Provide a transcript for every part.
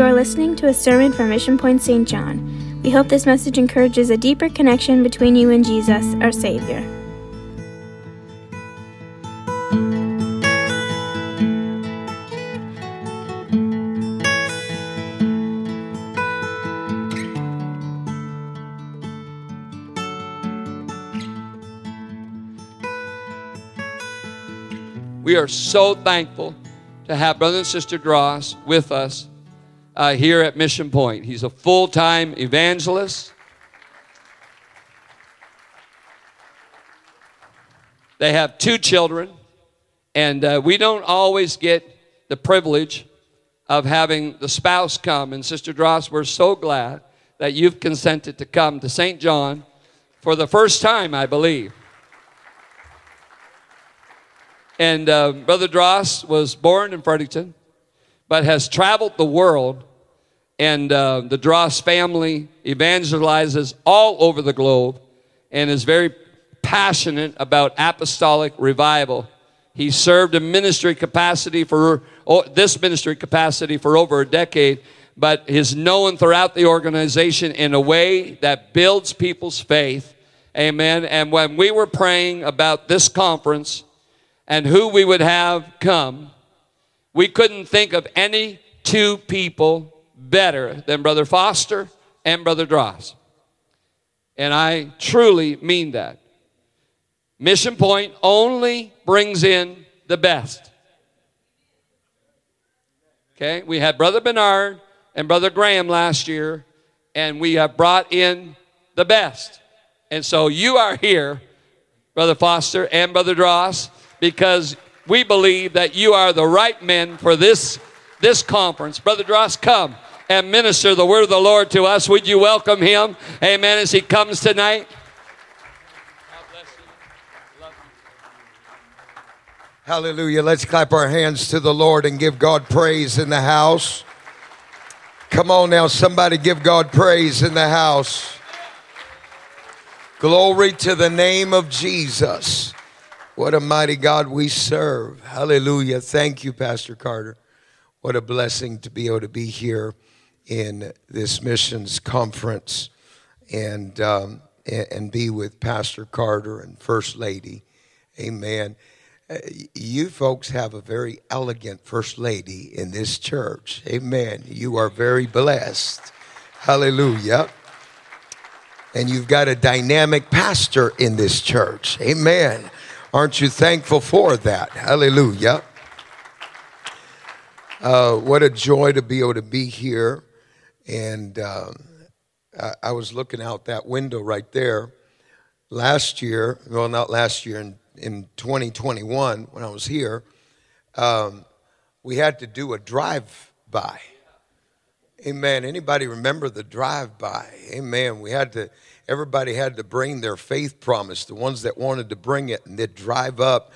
You are listening to a sermon from Mission Point St. John. We hope this message encourages a deeper connection between you and Jesus, our Savior. We are so thankful to have Brother and Sister Drost with us uh, here at Mission Point. He's a full time evangelist. They have two children, and uh, we don't always get the privilege of having the spouse come. And Sister Drost, we're so glad that you've consented to come to St. John for the first time, I believe. And uh, Brother Drost was born in Fredericton, but has traveled the world. And uh, the Drost family evangelizes all over the globe and is very passionate about apostolic revival. He served in ministry capacity for oh, this ministry capacity for over a decade, but is known throughout the organization in a way that builds people's faith. Amen. And when we were praying about this conference, and who we would have come, we couldn't think of any two people better than Brother Foster and Brother Drost. And I truly mean that. Mission Point only brings in the best. Okay, we had Brother Bernard and Brother Graham last year, and we have brought in the best. And so you are here, Brother Foster and Brother Drost, because we believe that you are the right men for this, this conference. Brother Drost, come and minister the word of the Lord to us. Would you welcome him? Amen. As he comes tonight. Hallelujah. Let's clap our hands to the Lord and give God praise in the house. Come on now, somebody give God praise in the house. Glory to the name of Jesus. What a mighty God we serve. Hallelujah. Thank you, Pastor Carter. What a blessing to be able to be here in this missions conference and, um, and be with Pastor Carter and First Lady. Amen. Uh, you folks have a very elegant First Lady in this church. Amen. You are very blessed. Hallelujah. And you've got a dynamic pastor in this church. Amen. Aren't you thankful for that? Hallelujah. Uh, what a joy to be able to be here. And uh, I, I, was looking out that window right there. Last year, well, not last year, in, in 2021, when I was here, um, we had to do a drive by. Amen. Anybody remember the drive by? Amen. We had to everybody had to bring their faith promise, the ones that wanted to bring it, and they'd drive up.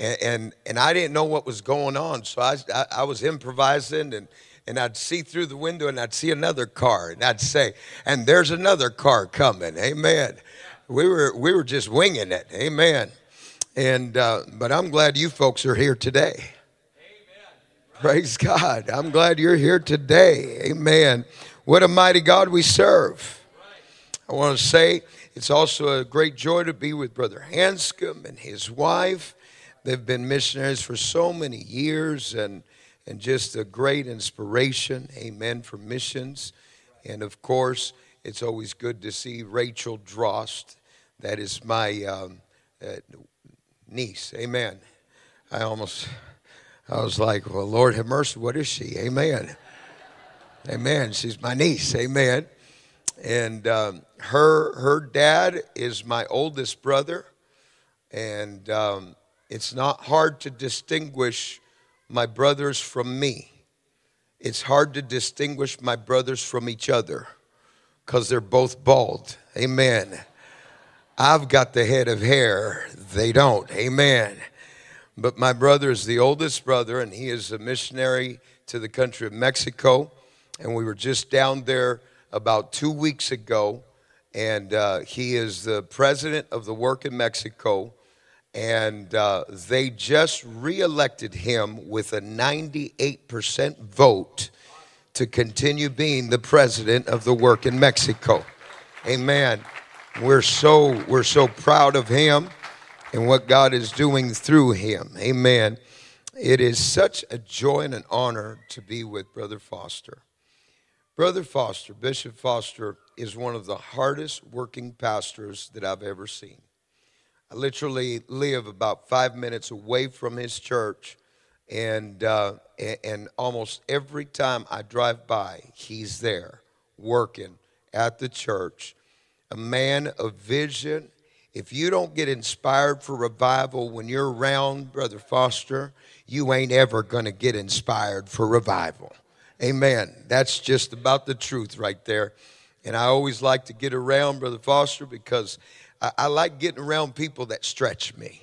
And, and, and I didn't know what was going on, so I, I, I was improvising and, and I'd see through the window and I'd see another car and I'd say, and there's another car coming. Amen. We were, we were just winging it. Amen. And, uh, but I'm glad you folks are here today. Amen. Praise God. I'm glad you're here today. Amen. What a mighty God we serve. I want to say it's also a great joy to be with Brother Hanscom and his wife. They've been missionaries for so many years and, and just a great inspiration, amen, for missions. And of course, it's always good to see Rachel Drost. That is my um, uh, niece, amen. I almost, I was like, well, Lord have mercy, what is she? Amen. Amen. She's my niece, amen. And um, her her dad is my oldest brother, and um, it's not hard to distinguish my brothers from me. It's hard to distinguish my brothers from each other because they're both bald. Amen. I've got the head of hair, they don't. Amen. But my brother is the oldest brother, and he is a missionary to the country of Mexico. And we were just down there about two weeks ago, and uh, he is the president of the work in Mexico. And uh, they just reelected him with a 98% vote to continue being the president of the work in Mexico. Amen. We're so we're so proud of him and what God is doing through him. Amen. It is such a joy and an honor to be with Brother Foster. Brother Foster, Bishop Foster, is one of the hardest working pastors that I've ever seen. I literally live about five minutes away from his church, and uh, and almost every time I drive by, he's there working at the church. A man of vision. If you don't get inspired for revival when you're around Brother Foster, you ain't ever to get inspired for revival. Amen. That's just about the truth right there. And I always like to get around Brother Foster because I, I like getting around people that stretch me.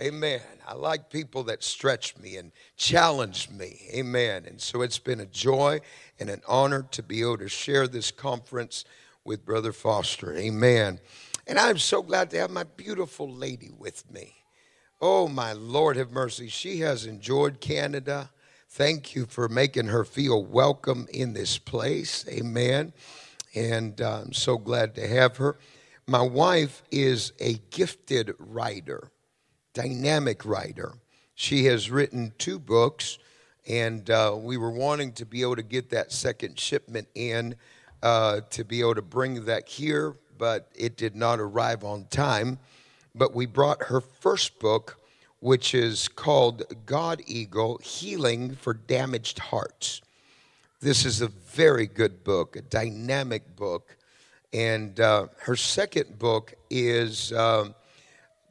Amen. I like people that stretch me and challenge me. Amen. And so it's been a joy and an honor to be able to share this conference with Brother Foster. Amen. And I'm so glad to have my beautiful lady with me. Oh, my Lord, have mercy. She has enjoyed Canada. Thank you for making her feel welcome in this place. Amen. And uh, I'm so glad to have her. My wife is a gifted writer, dynamic writer. She has written two books, and uh, we were wanting to be able to get that second shipment in uh, to be able to bring that here, but it did not arrive on time but we brought her first book, which is called God Eagle Healing for Damaged Hearts. This is a very good book, a dynamic book. And uh, her second book is uh,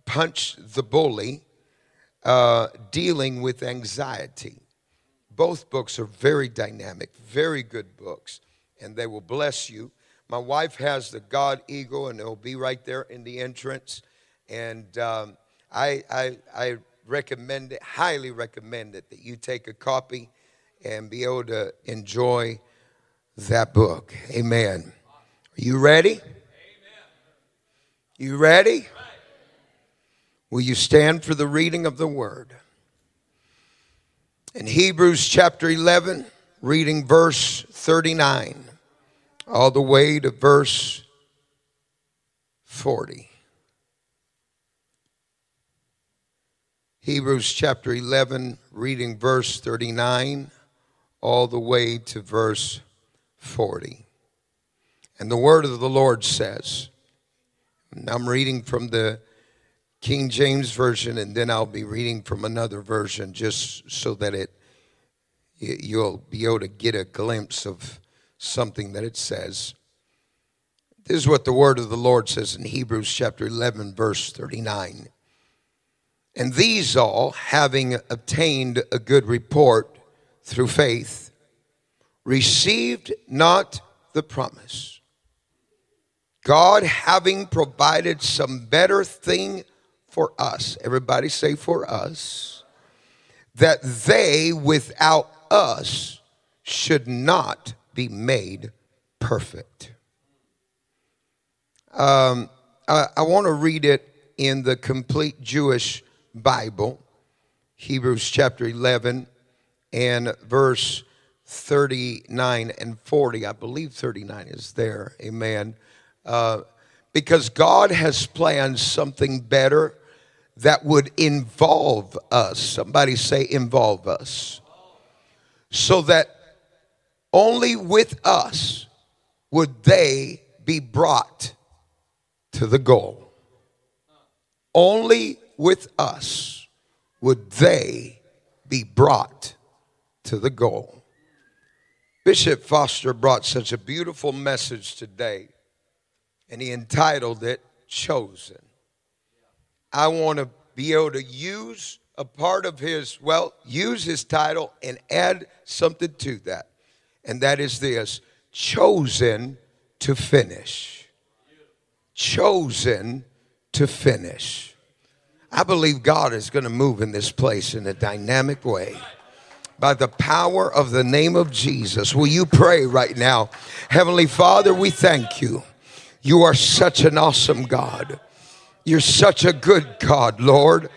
Punch the Bully uh, Dealing with Anxiety. Both books are very dynamic, very good books, and they will bless you. My wife has the God Eagle, and it'll be right there in the entrance. And um, I, I, I recommend it, highly recommend it, that you take a copy and be able to enjoy that book. Amen. Are you ready? You ready? Will you stand for the reading of the word? In Hebrews chapter 11, reading verse 39, all the way to verse 40. Hebrews chapter 11, reading verse 39 all the way to verse 40. And the word of the Lord says, and I'm reading from the King James Version, and then I'll be reading from another version just so that it you'll be able to get a glimpse of something that it says. This is what the word of the Lord says in Hebrews chapter 11, verse 39. And these all, having obtained a good report through faith, received not the promise. God having provided some better thing for us, everybody say for us, that they without us should not be made perfect. Um, I, I want to read it in the complete Jewish Bible, Hebrews chapter 11 and verse 39 and 40. I believe 39 is there. Amen. Uh, because God has planned something better that would involve us. Somebody say, involve us. So that only with us would they be brought to the goal. Only with us would they be brought to the goal. Bishop Foster brought such a beautiful message today, and he entitled it Chosen. I want to be able to use a part of his, well, use his title and add something to that. And that is this chosen to finish. Chosen to finish. I believe God is going to move in this place in a dynamic way. By the power of the name of Jesus, will you pray right now? Heavenly Father, we thank you. You are such an awesome God. You're such a good God, Lord.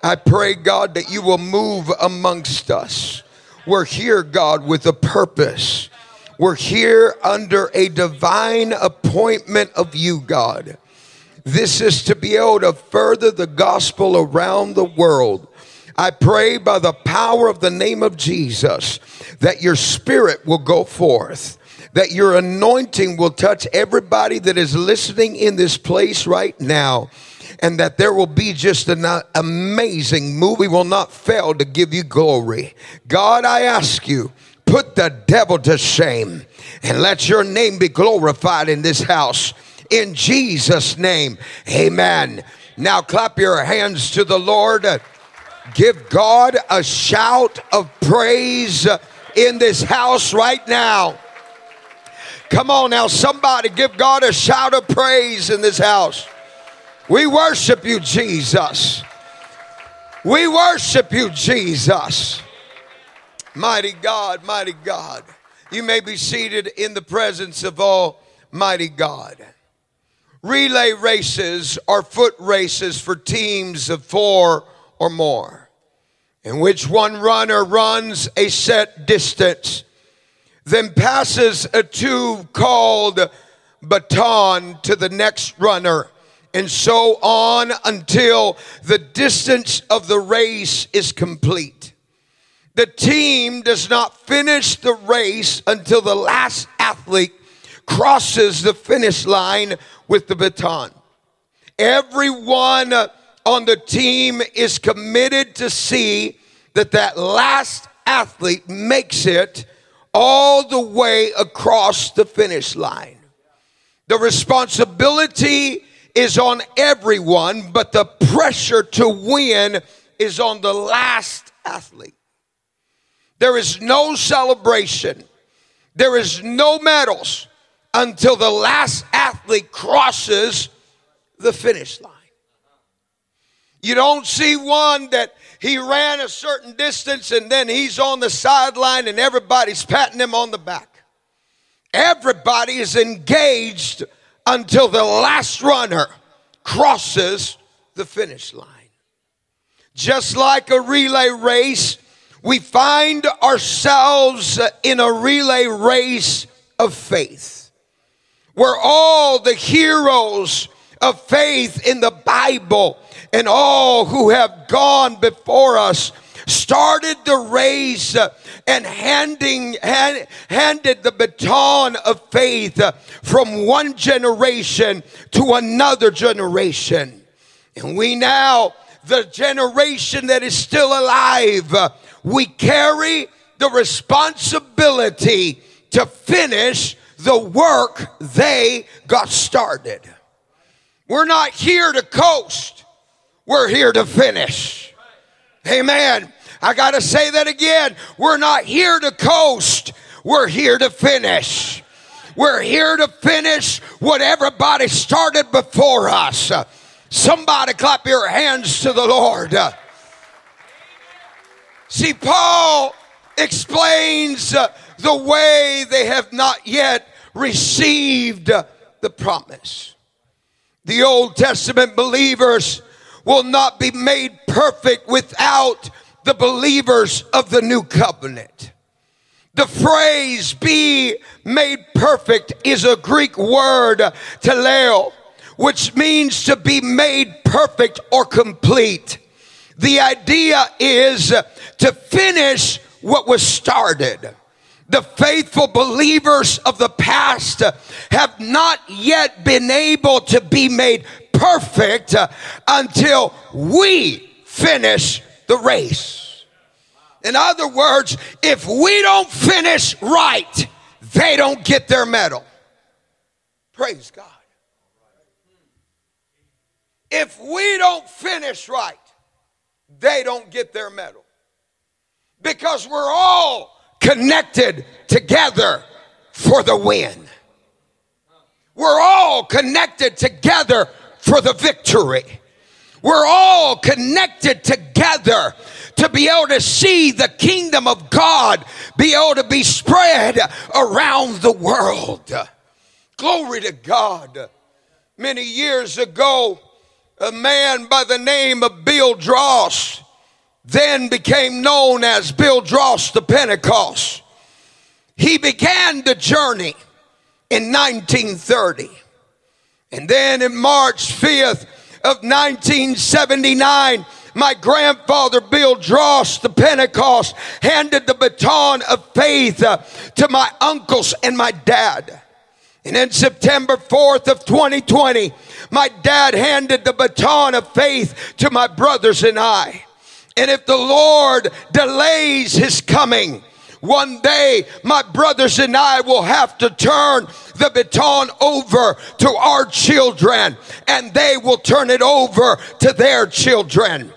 I pray, God, that you will move amongst us. We're here, God, with a purpose. We're here under a divine appointment of you, God. This is to be able to further the gospel around the world. I pray by the power of the name of Jesus that your spirit will go forth, that your anointing will touch everybody that is listening in this place right now, and that there will be just an amazing move. We will not fail to give you glory. God, I ask you, put the devil to shame and let your name be glorified in this house. In Jesus' name, amen. Now clap your hands to the Lord. Give God a shout of praise in this house right now. Come on now, somebody give God a shout of praise in this house. We worship you, Jesus. We worship you, Jesus. Mighty God, mighty God. You may be seated in the presence of Almighty God. Relay races are foot races for teams of four or more, in which one runner runs a set distance, then passes a tube called baton to the next runner, and so on until the distance of the race is complete. The team does not finish the race until the last athlete crosses the finish line with the baton. Everyone on the team is committed to see that that last athlete makes it all the way across the finish line. The responsibility is on everyone, but the pressure to win is on the last athlete. There is no celebration. There is no medals until the last athlete crosses the finish line. You don't see one that he ran a certain distance and then he's on the sideline and everybody's patting him on the back. Everybody is engaged until the last runner crosses the finish line. Just like a relay race, we find ourselves in a relay race of faith where all the heroes of faith in the Bible and all who have gone before us started the race uh, and handing hand, handed the baton of faith uh, from one generation to another generation and we now the generation that is still alive uh, we carry the responsibility to finish the work they got started. We're not here to coast, we're here to finish. Amen. I got to say that again. We're not here to coast, we're here to finish. We're here to finish what everybody started before us. Somebody clap your hands to the Lord. See, Paul explains the way they have not yet received the promise. The Old Testament believers will not be made perfect without the believers of the new covenant. The phrase be made perfect is a Greek word, teleo, which means to be made perfect or complete. The idea is to finish what was started. The faithful believers of the past have not yet been able to be made perfect uh, until we finish the race. In other words, if we don't finish right, they don't get their medal. Praise God. If we don't finish right, they don't get their medal. Because we're all connected together for the win. We're all connected together for the victory. We're all connected together to be able to see the kingdom of God be able to be spread around the world. Glory to God. Many years ago, a man by the name of Bill Drost then became known as Bill Drost the Pentecost. He began the journey in 1930. And then in March 5th of 1979, my grandfather Bill Drost, the Pentecost, handed the baton of faith uh, to my uncles and my dad. And in September 4th of 2020, my dad handed the baton of faith to my brothers and I. And if the Lord delays his coming, one day my brothers and I will have to turn the baton over to our children and they will turn it over to their children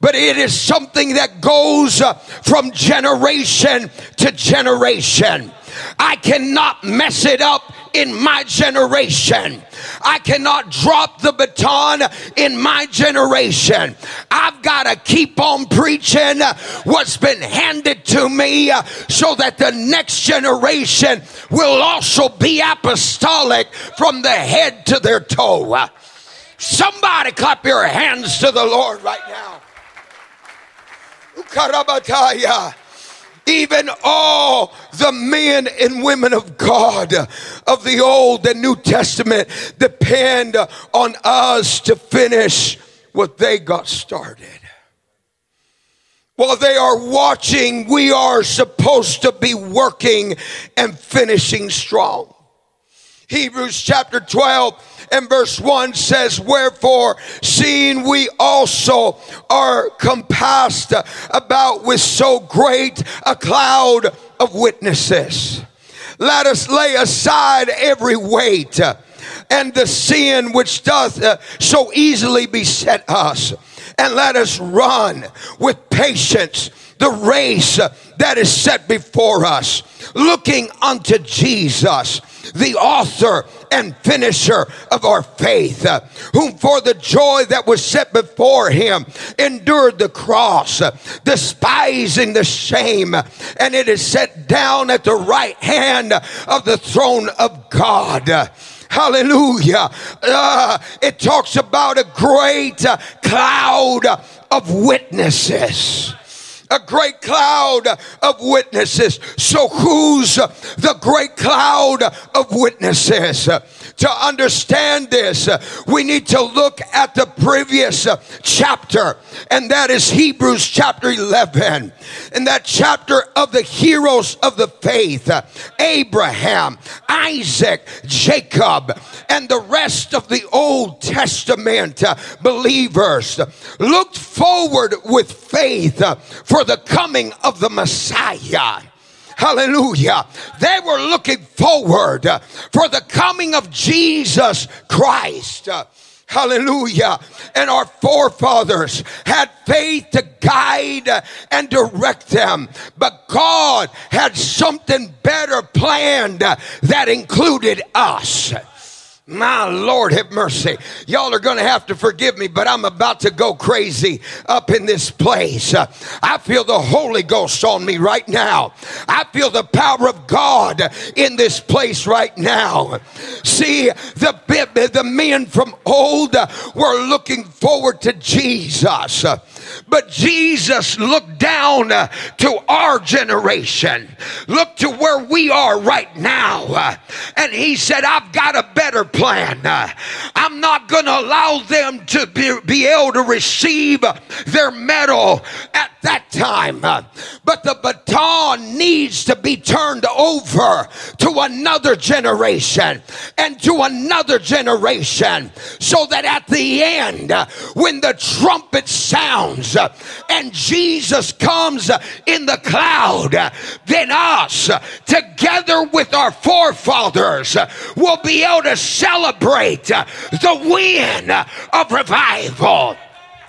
but it is something that goes uh, from generation to generation. I cannot mess it up in my generation. I cannot drop the baton in my generation. I've got to keep on preaching what's been handed to me uh, so that the next generation will also be apostolic from the head to their toe. Somebody clap your hands to the Lord right now. Even all the men and women of God of the Old and New Testament depend on us to finish what they got started. While they are watching, we are supposed to be working and finishing strong. Hebrews chapter 12 and verse 1 says, Wherefore, seeing we also are compassed about with so great a cloud of witnesses, let us lay aside every weight and the sin which doth uh, so easily beset us, and let us run with patience the race that is set before us, looking unto Jesus the author and finisher of our faith, uh, whom for the joy that was set before him endured the cross, uh, despising the shame, and it is set down at the right hand of the throne of God. Hallelujah. Uh, it talks about a great uh, cloud of witnesses a great cloud of witnesses. So, who's the great cloud of witnesses? To understand this, we need to look at the previous chapter, and that is Hebrews chapter 11. In that chapter of the heroes of the faith Abraham, Isaac, Jacob, and the rest of the Old Testament believers looked forward with faith for the coming of the Messiah. Hallelujah. They were looking forward uh, for the coming of Jesus Christ. Uh, hallelujah. And our forefathers had faith to guide uh, and direct them. But God had something better planned that included us. My Lord, have mercy. Y'all are going to have to forgive me, but I'm about to go crazy up in this place. I feel the Holy Ghost on me right now. I feel the power of God in this place right now. See, the, the men from old were looking forward to Jesus. But Jesus looked down uh, to our generation, look to where we are right now, uh, and he said, I've got a better plan. Uh, I'm not going to allow them to be, be able to receive their medal at that time, but the baton needs to be turned over to another generation and to another generation so that at the end, when the trumpet sounds, Uh, and Jesus comes uh, in the cloud, uh, then us, together with our forefathers, will be able to celebrate the win of revival.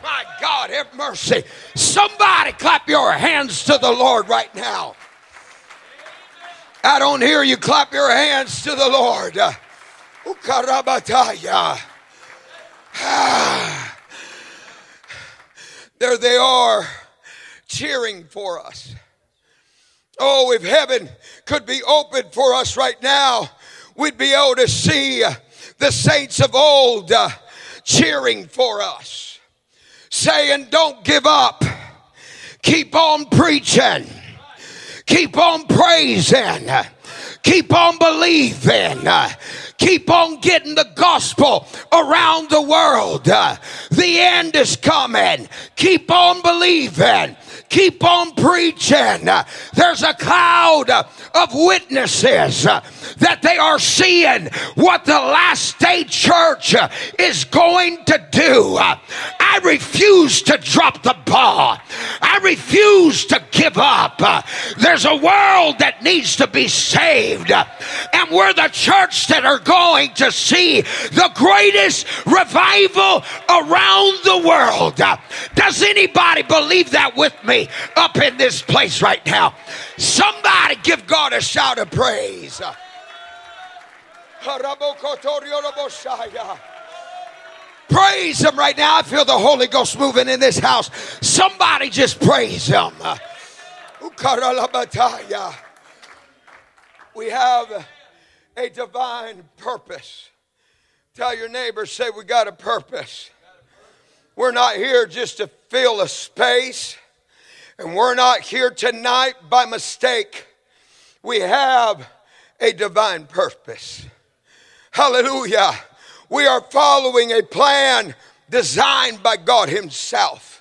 My God, have mercy. Somebody clap your hands to the Lord right now. I don't hear you clap your hands to the Lord. Ukarabataya. Ah. There they are cheering for us. Oh, if heaven could be open for us right now, we'd be able to see the saints of old uh, cheering for us, saying, Don't give up. Keep on preaching. Keep on praising. Keep on believing. Keep on getting the gospel around the world. The end is coming. Keep on believing. Keep on preaching. There's a cloud of witnesses that they are seeing what the last day church is going to do. I refuse to drop the ball. I refuse to give up. There's a world that needs to be saved, and we're the church that are going to see the greatest revival around the world. Does anybody believe that with me up in this place right now? Somebody give God a shout of praise. Praise Him right now. I feel the Holy Ghost moving in this house. Somebody just praise Him. We have a divine purpose. Tell your neighbors, say, We got a purpose. We're not here just to fill a space, and we're not here tonight by mistake. We have a divine purpose. Hallelujah. We are following a plan designed by God Himself.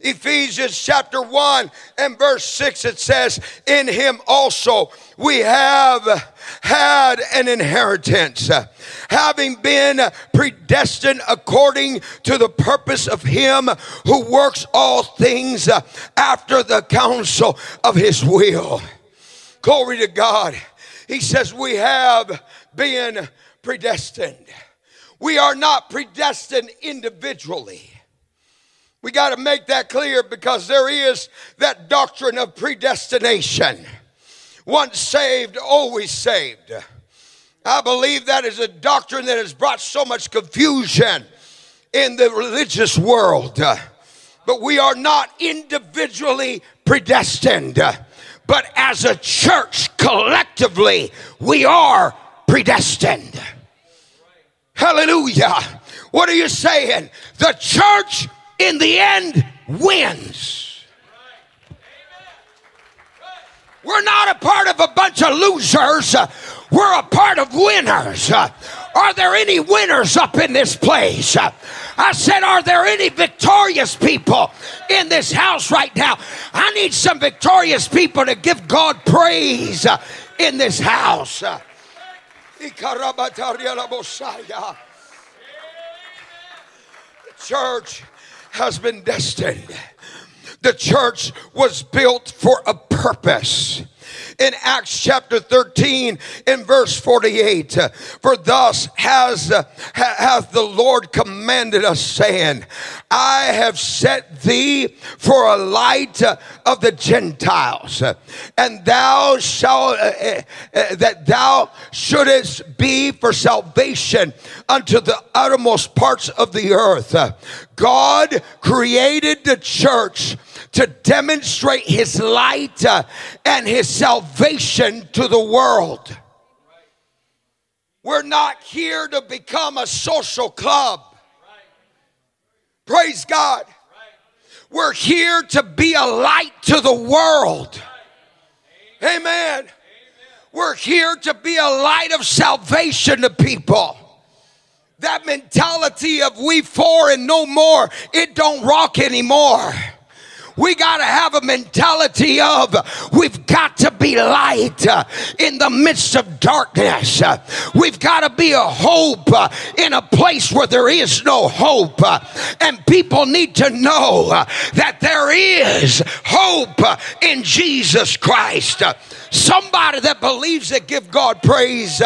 Ephesians chapter 1 and verse 6, it says, In Him also we have had an inheritance, having been predestined according to the purpose of Him who works all things after the counsel of His will. Glory to God. He says, We have been predestined. We are not predestined individually. We got to make that clear because there is that doctrine of predestination. Once saved, always saved. I believe that is a doctrine that has brought so much confusion in the religious world. But we are not individually predestined. But as a church, collectively, we are predestined. Hallelujah. What are you saying? The church in the end wins. We're not a part of a bunch of losers. We're a part of winners. Are there any winners up in this place? I said, Are there any victorious people in this house right now? I need some victorious people to give God praise in this house. Church has been destined. The church was built for a purpose in Acts chapter 13 in verse 48. For thus has uh, hath the Lord commanded us saying, I have set thee for a light of the Gentiles, and thou shalt uh, uh, uh, that thou shouldest be for salvation unto the uttermost parts of the earth. God created the church to demonstrate his light uh, and his salvation to the world. We're not here to become a social club. Praise God. We're here to be a light to the world. Amen. We're here to be a light of salvation to people. That mentality of we four and no more, it don't rock anymore. We got to have a mentality of we've got to be light uh, in the midst of darkness. Uh, we've got to be a hope uh, in a place where there is no hope. And people need to know that there is hope in Jesus Christ. Somebody that believes it, give God praise.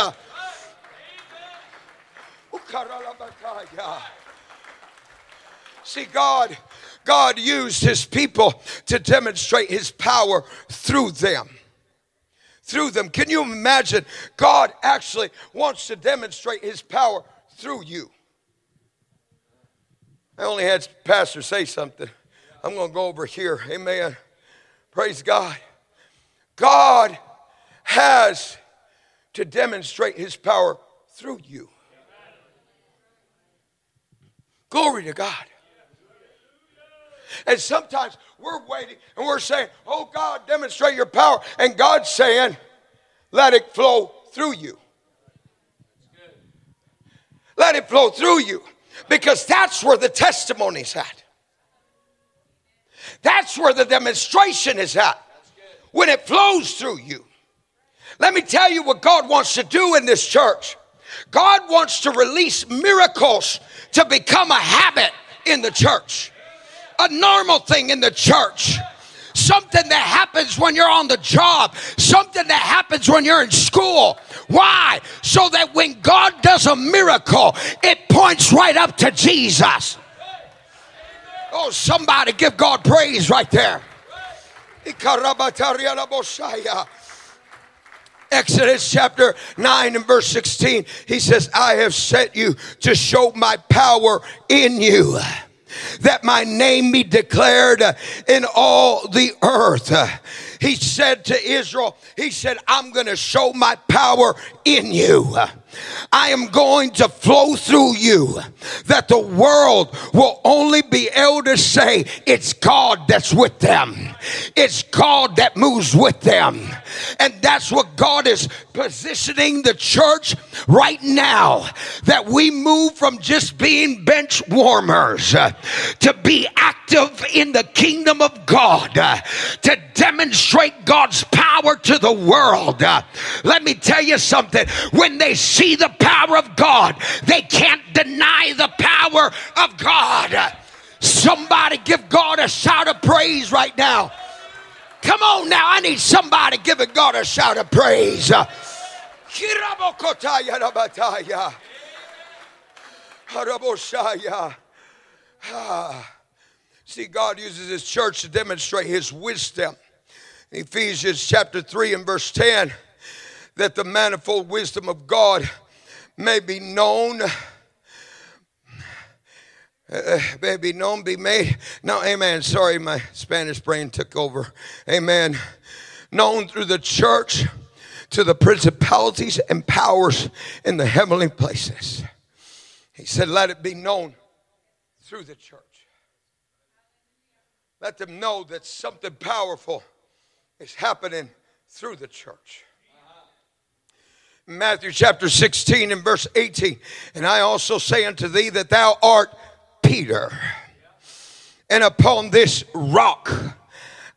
See, God God used his people to demonstrate his power through them. Through them. Can you imagine? God actually wants to demonstrate his power through you. I only had Pastor say something. I'm going to go over here. Amen. Praise God. God has to demonstrate his power through you. Glory to God. And sometimes we're waiting and we're saying, Oh God, demonstrate your power. And God's saying, Let it flow through you. Let it flow through you. Because that's where the testimony's at. That's where the demonstration is at. When it flows through you. Let me tell you what God wants to do in this church. God wants to release miracles to become a habit in the church, a normal thing in the church. Something that happens when you're on the job, something that happens when you're in school. Why? So that when God does a miracle, it points right up to Jesus. Oh, somebody give God praise right there. Exodus chapter 9 and verse 16, he says, I have set you to show my power in you that my name be declared in all the earth. He said to Israel, He said, I'm going to show my power in you. I am going to flow through you that the world will only be able to say it's God that's with them. It's God that moves with them. And that's what God is positioning the church right now that we move from just being bench warmers uh, to be active in the kingdom of God, uh, to demonstrate God's power to the world. Uh, let me tell you something when they see the power of God, they can't deny the power of God. Somebody give God a shout of praise right now. Come on now, I need somebody giving God a shout of praise. Ah. See, God uses His church to demonstrate His wisdom. Ephesians chapter 3 and verse 10, that the manifold wisdom of God may be known. Uh, may be known, be made. No, amen. Sorry, my Spanish brain took over. Amen. Known through the church to the principalities and powers in the heavenly places. He said, Let it be known through the church. Let them know that something powerful is happening through the church. Matthew chapter 16 and verse 18. And I also say unto thee that thou art Peter, and upon this rock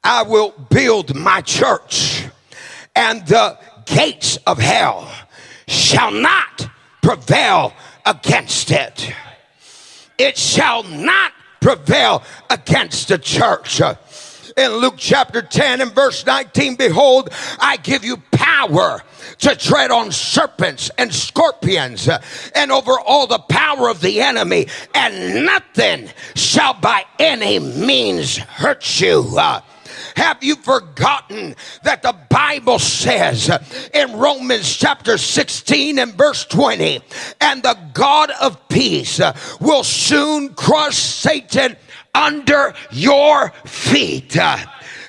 I will build my church, and the gates of hell shall not prevail against it. It shall not prevail against the church in Luke chapter 10 and verse 19 Behold, I give you power to tread on serpents and scorpions uh, and over all the power of the enemy, and nothing shall by any means hurt you. Uh, have you forgotten that the Bible says uh, in Romans chapter 16 and verse 20, and the God of peace uh, will soon crush Satan under your feet.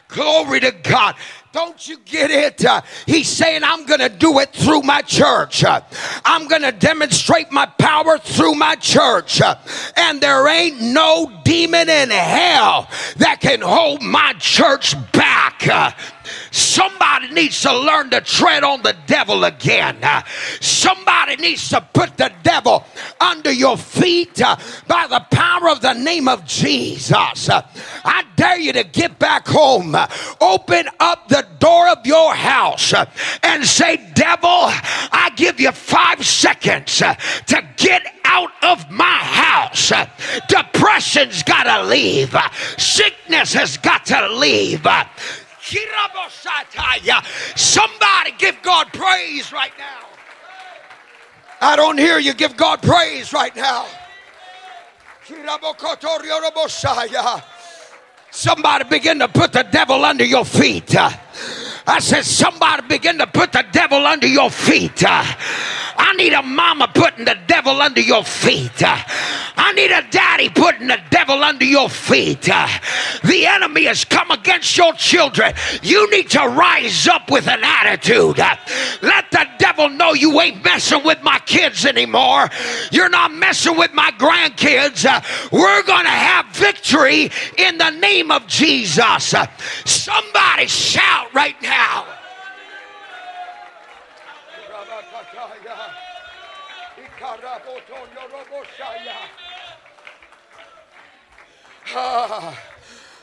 Glory to God. Don't you get it? Uh, he's saying, I'm going to do it through my church. Uh, I'm going to demonstrate my power through my church. Uh, and there ain't no demon in hell that can hold my church back. Somebody needs to learn to tread on the devil again. Somebody needs to put the devil under your feet uh, by the power of the name of Jesus. I dare you to get back home, open up the door of your house, and say, Devil, I give you five seconds to get out of my house. Depression's got to leave, sickness has got to leave. Somebody give God praise right now. I don't hear you give God praise right now. Somebody begin to put the devil under your feet. I said, somebody begin to put the devil under your feet. I need a mama putting the devil under your feet. I need a daddy putting the devil under your feet. The enemy has come against your children. You need to rise up with an attitude. Let the devil know you ain't messing with my kids anymore. You're not messing with my grandkids. We're going to have victory in the name of Jesus. Somebody shout right now. Ah,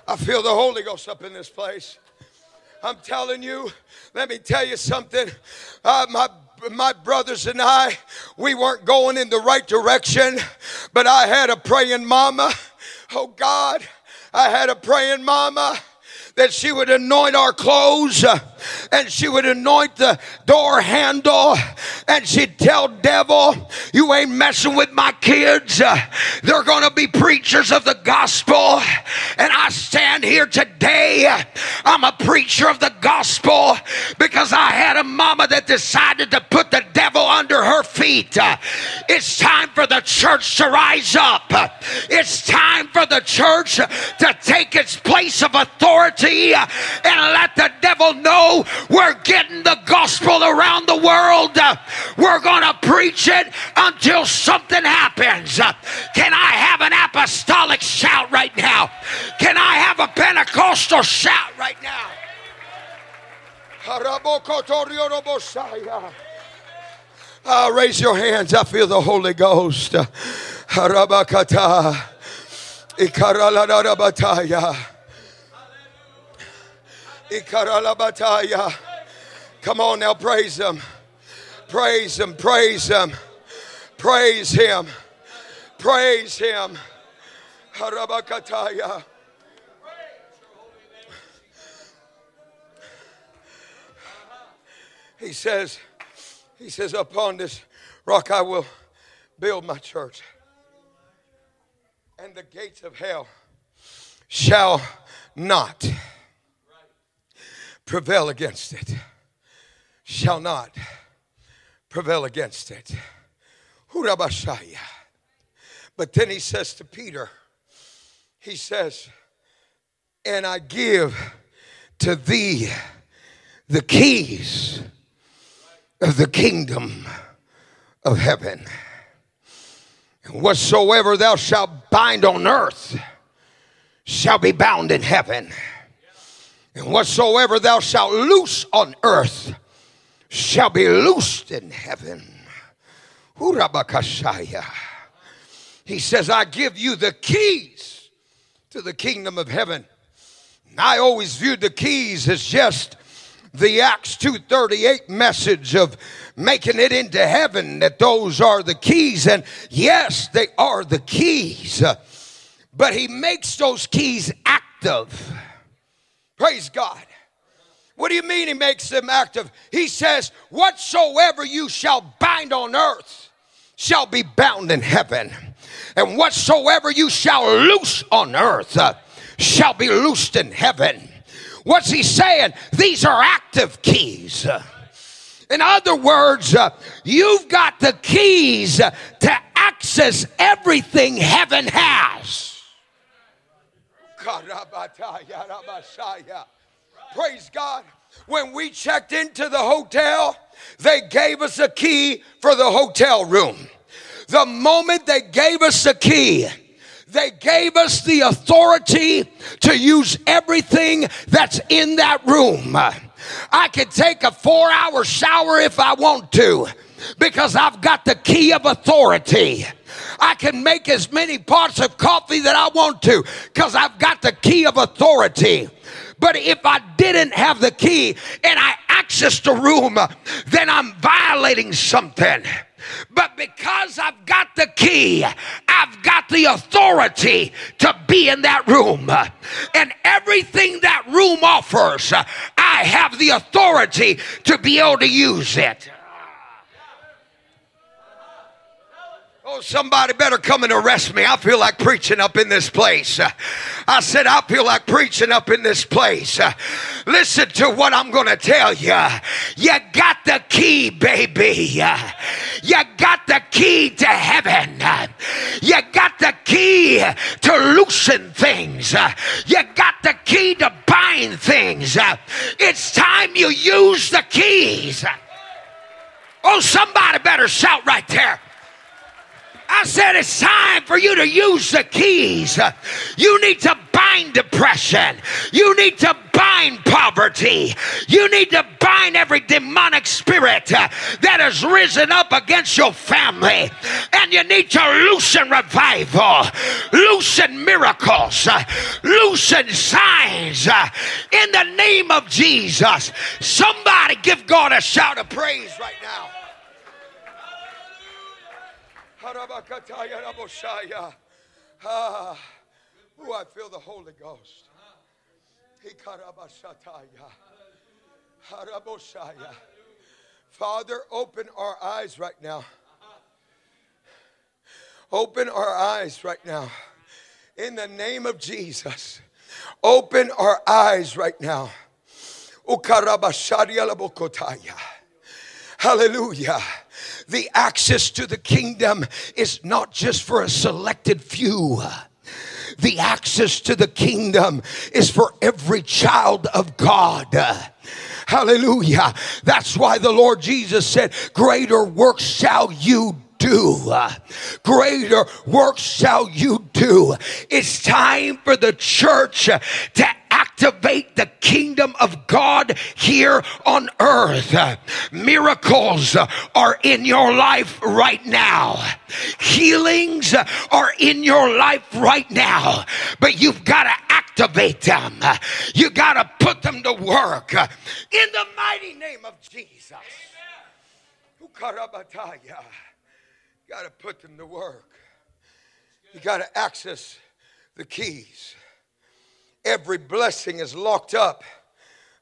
I feel the Holy Ghost up in this place. I'm telling you, let me tell you something. Uh, my my brothers and I, we weren't going in the right direction, but I had a praying mama. Oh God, I had a praying mama that she would anoint our clothes and she would anoint the door handle and she'd tell devil you ain't messing with my kids. Uh, they're gonna be preachers of the gospel. And i stand here today i'm a preacher of the gospel because i had a mama that decided to put the devil under her feet. Uh, it's time for the church to rise up. It's time for the church to take its place of authority and let the devil know we're getting the gospel around the world. We're going to preach it until something happens. Can I have an apostolic shout right now? Can I have a Pentecostal shout right now? Uh, raise your hands. I feel the Holy Ghost. Harabakata. Ikaralabataya. Come on now, praise Him. Praise Him, praise Him, praise Him, praise Him. Harabakataya. He says, He says, upon this rock I will build my church, and the gates of hell shall not prevail against it. Shall not prevail against it. But then he says to Peter, he says, and I give to thee the keys of the kingdom of heaven. And whatsoever thou shalt bind on earth shall be bound in heaven and whatsoever thou shalt loose on earth shall be loosed in heaven. He says, I give you the keys to the kingdom of heaven. I always viewed the keys as just the Acts 238 message of making it into heaven, that those are the keys. And yes, they are the keys. But he makes those keys active. Praise God. What do you mean he makes them active? He says, Whatsoever you shall bind on earth shall be bound in heaven, and whatsoever you shall loose on earth uh, shall be loosed in heaven. What's he saying? These are active keys. In other words, uh, you've got the keys to access everything heaven has. Praise God. When we checked into the hotel, they gave us a key for the hotel room. The moment they gave us a key, they gave us the authority to use everything that's in that room. I could take a four hour shower if I want to because I've got the key of authority. I can make as many pots of coffee that I want to because I've got the key of authority. But if I didn't have the key and I accessed the room, then I'm violating something. But because I've got the key, I've got the authority to be in that room. And everything that room offers, I have the authority to be able to use it. Oh, somebody better come and arrest me. I feel like preaching up in this place. I said, I feel like preaching up in this place. Listen to what I'm going to tell you. You got the key, baby. You got the key to heaven. You got the key to loosen things. You got the key to bind things. It's time you use the keys. Oh, somebody better shout right there. I said it's time for you to use the keys. You need to bind depression. You need to bind poverty. You need to bind every demonic spirit that has risen up against your family. And you need to loosen revival, loosen miracles, loosen signs in the name of Jesus. Somebody give God a shout of praise right now. Ah, ooh, I feel the Holy Ghost. Father, open our eyes right now. Open our eyes right now. In the name of Jesus. Open our eyes right now. Hallelujah. The access to the kingdom is not just for a selected few. The access to the kingdom is for every child of God. Hallelujah. That's why the Lord Jesus said, Greater works shall you do. Greater works shall you do. It's time for the church to activate the kingdom of God here on earth. Miracles are in your life right now. Healings are in your life right now. But you've got to activate them. You got to put them to work in the mighty name of Jesus. Who karabataya? Got to put them to work. You got to access the keys. Every blessing is locked up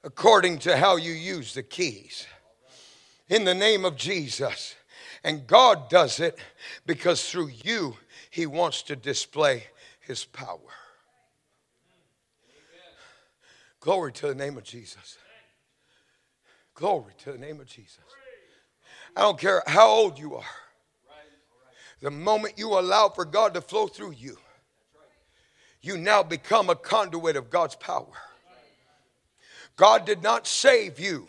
according to how you use the keys. In the name of Jesus. And God does it because through you, He wants to display His power. Glory to the name of Jesus. Glory to the name of Jesus. I don't care how old you are. The moment you allow for God to flow through you, you now become a conduit of God's power. God did not save you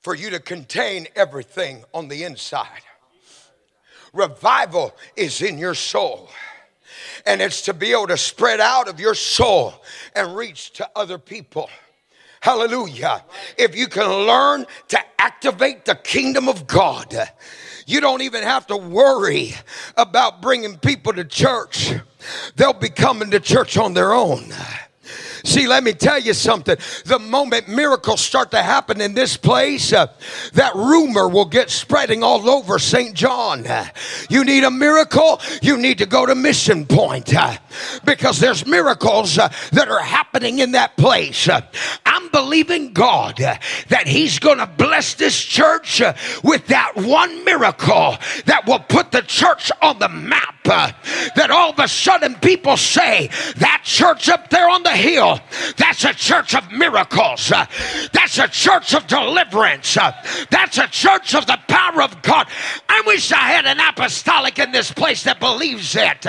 for you to contain everything on the inside. Revival is in your soul. And it's to be able to spread out of your soul and reach to other people. Hallelujah. If you can learn to activate the kingdom of God, you don't even have to worry about bringing people to church. They'll be coming to church on their own. See, let me tell you something. The moment miracles start to happen in this place, uh, that rumor will get spreading all over St. John. you need a miracle, you need to go to Mission Point uh, because there's miracles uh, that are happening in that place. Uh, I'm believing God uh, that He's going to bless this church uh, with that one miracle that will put the church on the map. Uh, that all of a sudden people say, that church up there on the hill that's a church of miracles. Uh, that's a church of deliverance. Uh, that's a church of the power of God. I wish I had an apostolic in this place that believes it.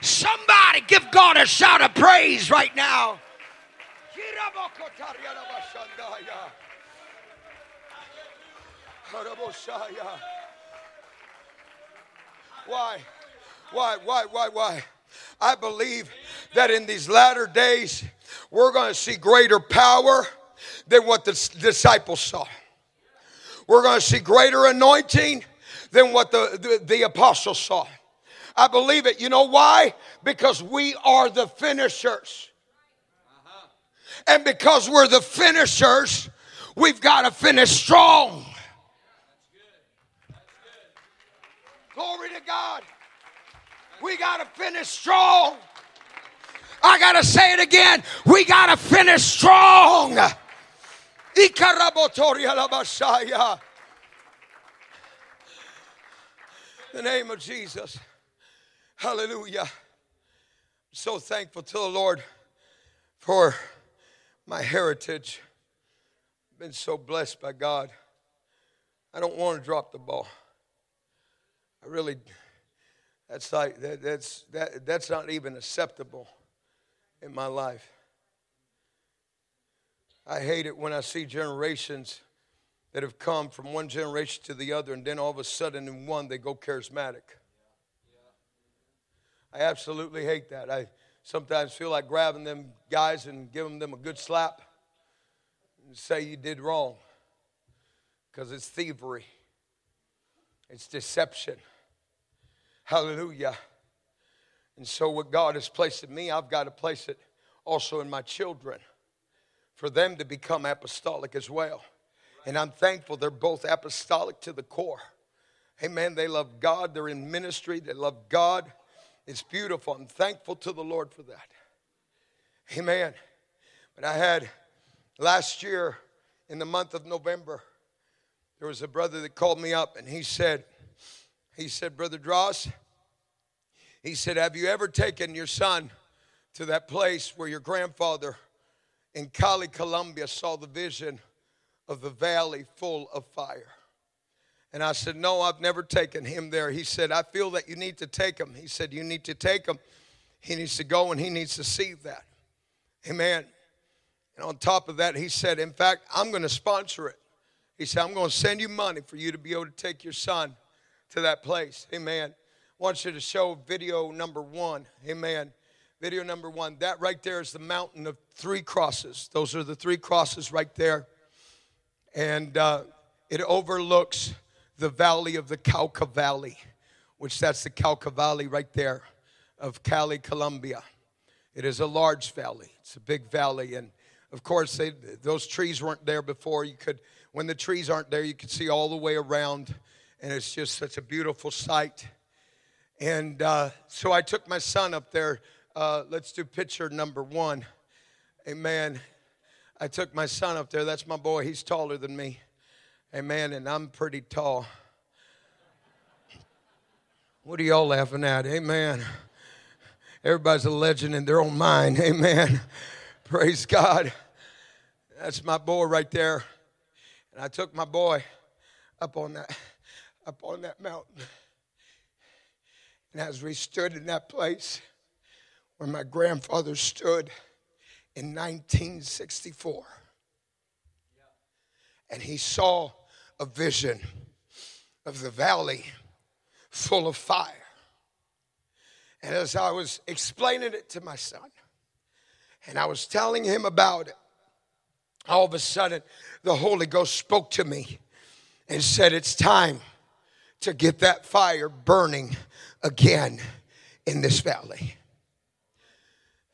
Somebody give God a shout of praise right now. Why? Why? Why? Why? Why? I believe that in these latter days, we're going to see greater power than what the disciples saw. We're going to see greater anointing than what the, the, the apostles saw. I believe it. You know why? Because we are the finishers. And because we're the finishers, we've got to finish strong. Glory to God. We got to finish strong. I got to say it again. We got to finish strong. The name of Jesus. Hallelujah. I'm so thankful to the Lord for my heritage. I've been so blessed by God. I don't want to drop the ball. I really, that's like, that, that's, that, that's not even acceptable in my life. I hate it when I see generations that have come from one generation to the other, and then all of a sudden in one they go charismatic. I absolutely hate that. I sometimes feel like grabbing them guys and giving them a good slap and say you did wrong because it's thievery, it's deception. Hallelujah. And so, what God has placed in me, I've got to place it also in my children for them to become apostolic as well. And I'm thankful they're both apostolic to the core. Amen. They love God, they're in ministry, they love God. It's beautiful. I'm thankful to the Lord for that. Amen. But I had last year in the month of November, there was a brother that called me up and he said, he said, Brother Drost, he said, Have you ever taken your son to that place where your grandfather in Cali, Colombia saw the vision of the valley full of fire? And I said, No, I've never taken him there. He said, I feel that you need to take him. He said, You need to take him. He needs to go and he needs to see that. Amen. And on top of that, he said, In fact, I'm going to sponsor it. He said, I'm going to send you money for you to be able to take your son to that place. Amen. I want you to show video number one. Amen. Video number one. That right there is the mountain of three crosses. Those are the three crosses right there. And uh, it overlooks the valley of the Cauca Valley, which that's the Cauca Valley right there of Cali, Colombia. It is a large valley. It's a big valley, and of course, they, those trees weren't there before. You could, when the trees aren't there, you could see all the way around, and it's just such a beautiful sight. And uh, so I took my son up there. Uh, let's do picture number one. Amen. I took my son up there. That's my boy. He's taller than me. Amen. And I'm pretty tall. What are y'all laughing at? Amen. Everybody's a legend in their own mind. Amen. Praise God. That's my boy right there. And I took my boy up on that up on that mountain. And as we stood in that place where my grandfather stood in 1964, and he saw a vision of the valley full of fire. And as I was explaining it to my son, and I was telling him about it, all of a sudden the Holy Ghost spoke to me and said, It's time to get that fire burning again in this valley.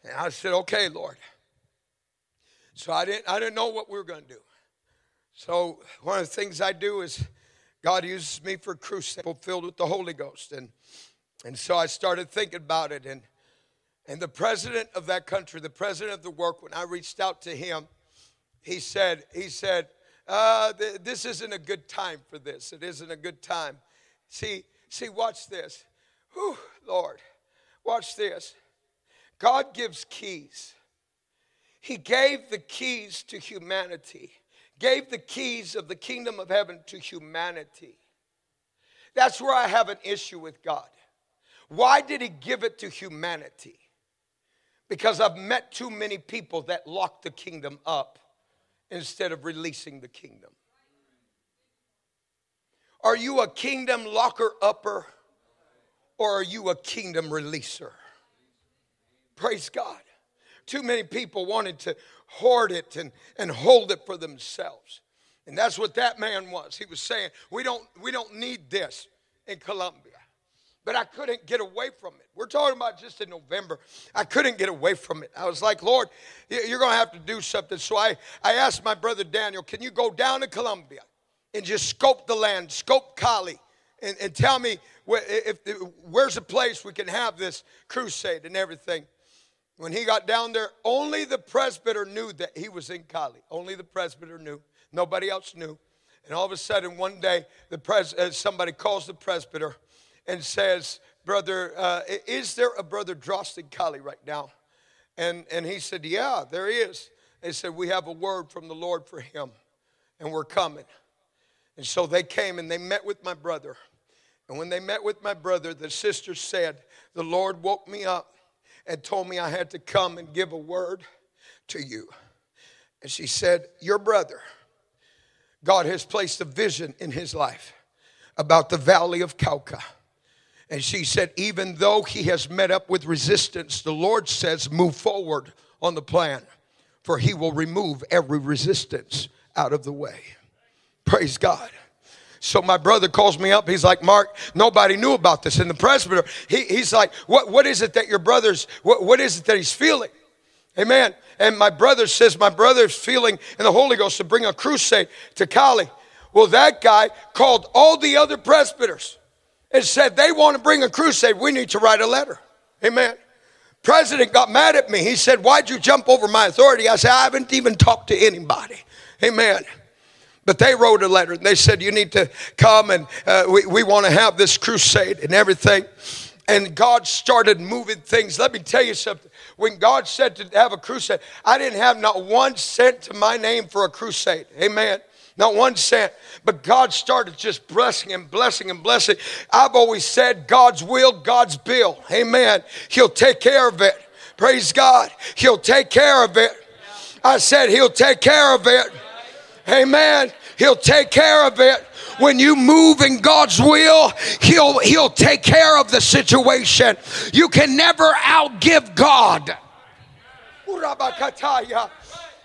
And I said, Okay, Lord. So I didn't, I didn't know what we were going to do. So one of the things I do is God uses me for crusade filled with the Holy Ghost. And, and so I started thinking about it. And, and the president of that country, the president of the work, when I reached out to him, he said, he said, uh, th- this isn't a good time for this. It isn't a good time. See, see, watch this. Whew, Lord, watch this. God gives keys. He gave the keys to humanity gave the keys of the kingdom of heaven to humanity. That's where I have an issue with God. Why did He give it to humanity? Because I've met too many people that lock the kingdom up instead of releasing the kingdom. Are you a kingdom locker upper or are you a kingdom releaser? Praise God. Too many people wanted to hoard it and, and hold it for themselves. And that's what that man was. He was saying, we don't, we don't need this in Colombia. But I couldn't get away from it. We're talking about just in November. I couldn't get away from it. I was like, Lord, you're going to have to do something. So I, I asked my brother Daniel, can you go down to Colombia and just scope the land, scope Cali, and, and tell me if, if, where's a place we can have this crusade and everything. When he got down there, only the presbyter knew that he was in Cali. Only the presbyter knew. Nobody else knew. And all of a sudden, one day, the pres- uh, somebody calls the presbyter and says, Brother, uh, is there a brother Drost in Cali right now? And, and he said, Yeah, there is. They said, We have a word from the Lord for him, and we're coming. And so they came and they met with my brother. And when they met with my brother, the sister said, The Lord woke me up and told me I had to come and give a word to you. And she said, Your brother, God has placed a vision in his life about the valley of Cauca. And she said, Even though he has met up with resistance, the Lord says, Move forward on the plan, for he will remove every resistance out of the way. Praise God. So my brother calls me up. He's like, Mark, nobody knew about this. And the presbyter, he, he's like, what, what is it that your brother's, what, what is it that he's feeling? Amen. And my brother says, my brother's feeling in the Holy Ghost to bring a crusade to Cali. Well, that guy called all the other presbyters and said, they want to bring a crusade. We need to write a letter. Amen. President got mad at me. He said, Why'd you jump over my authority? I said, I haven't even talked to anybody. Amen. But they wrote a letter and they said, You need to come and uh, we, we want to have this crusade and everything. And God started moving things. Let me tell you something. When God said to have a crusade, I didn't have not one cent to my name for a crusade. Amen. Not one cent. But God started just blessing and blessing and blessing. I've always said God's will, God's bill. Amen. He'll take care of it. Praise God. He'll take care of it. I said, He'll take care of it. Amen. He'll take care of it. When you move in God's will, He'll He'll take care of the situation. You can never outgive God.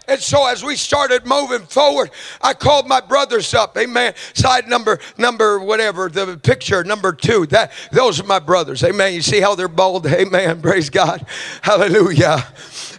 And so as we started moving forward, I called my brothers up. Amen. Side number, number, whatever, the picture, number two. That those are my brothers. Amen. You see how they're bold? Amen. Praise God. Hallelujah.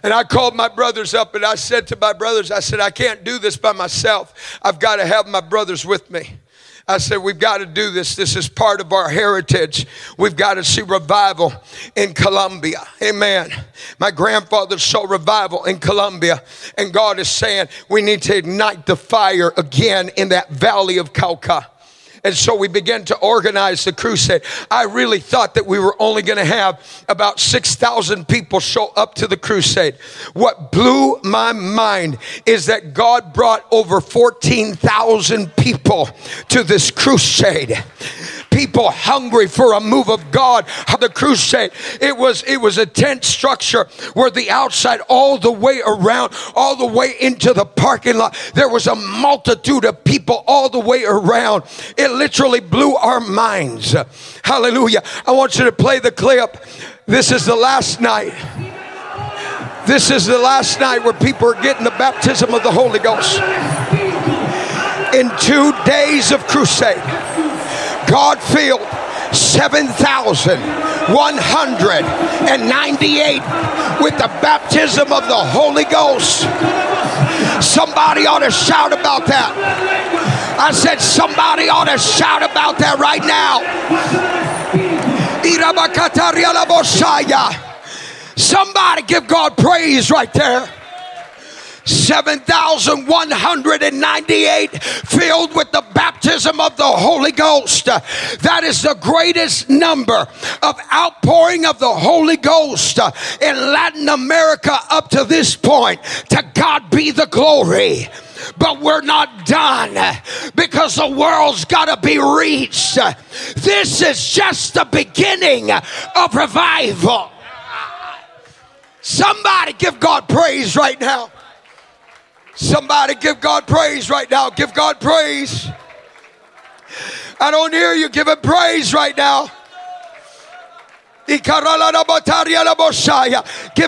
And I called my brothers up and I said to my brothers, I said, I can't do this by myself. I've got to have my brothers with me. I said, We've got to do this. This is part of our heritage. We've got to see revival in Colombia. Amen. My grandfather saw revival in Colombia, and God is saying we need to ignite the fire again in that valley of Cauca. And so we began to organize the crusade. I really thought that we were only going to have about 6,000 people show up to the crusade. What blew my mind is that God brought over 14,000 people to this crusade people hungry for a move of God. The crusade, it was it was a tent structure where the outside all the way around, all the way into the parking lot, there was a multitude of people all the way around. It literally blew our minds. Hallelujah. I want you to play the clip. This is the last night. This is the last night where people are getting the baptism of the Holy Ghost. In two days of crusade. God filled 7,198 with the baptism of the Holy Ghost. Somebody ought to shout about that. I said, somebody ought to shout about that right now. Somebody give God praise right there. 7,198 filled with the baptism of the Holy Ghost. That is the greatest number of outpouring of the Holy Ghost in Latin America up to this point. To God be the glory but we're not done because the world's got to be reached. This is just the beginning of revival. Somebody give God praise right now. Somebody give God praise right now. Give God praise. I don't hear you giving praise right now. Give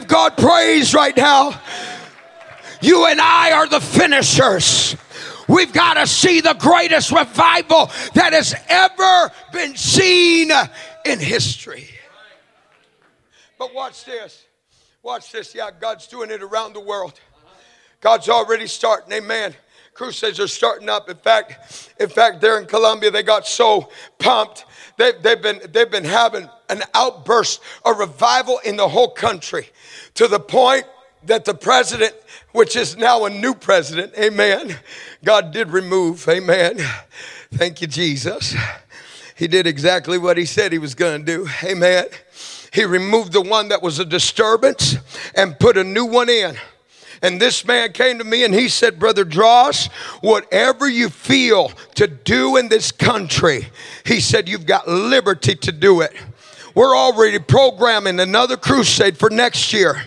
God praise right now. You and I are the finishers. We've got to see the greatest revival that has ever been seen in history. But watch this. Watch this. Yeah, God's doing it around the world. God's already starting. Amen. Crusades are starting up. In fact, in fact, there in Colombia, they got so pumped. They, they've been they've been having an outburst, a revival in the whole country, to the point that the president, which is now a new president, amen. God did remove, amen. Thank you, Jesus. He did exactly what he said he was going to do, amen. He removed the one that was a disturbance and put a new one in. And this man came to me and he said, Brother Drost, whatever you feel to do in this country, he said, you've got liberty to do it. We're already programming another crusade for next year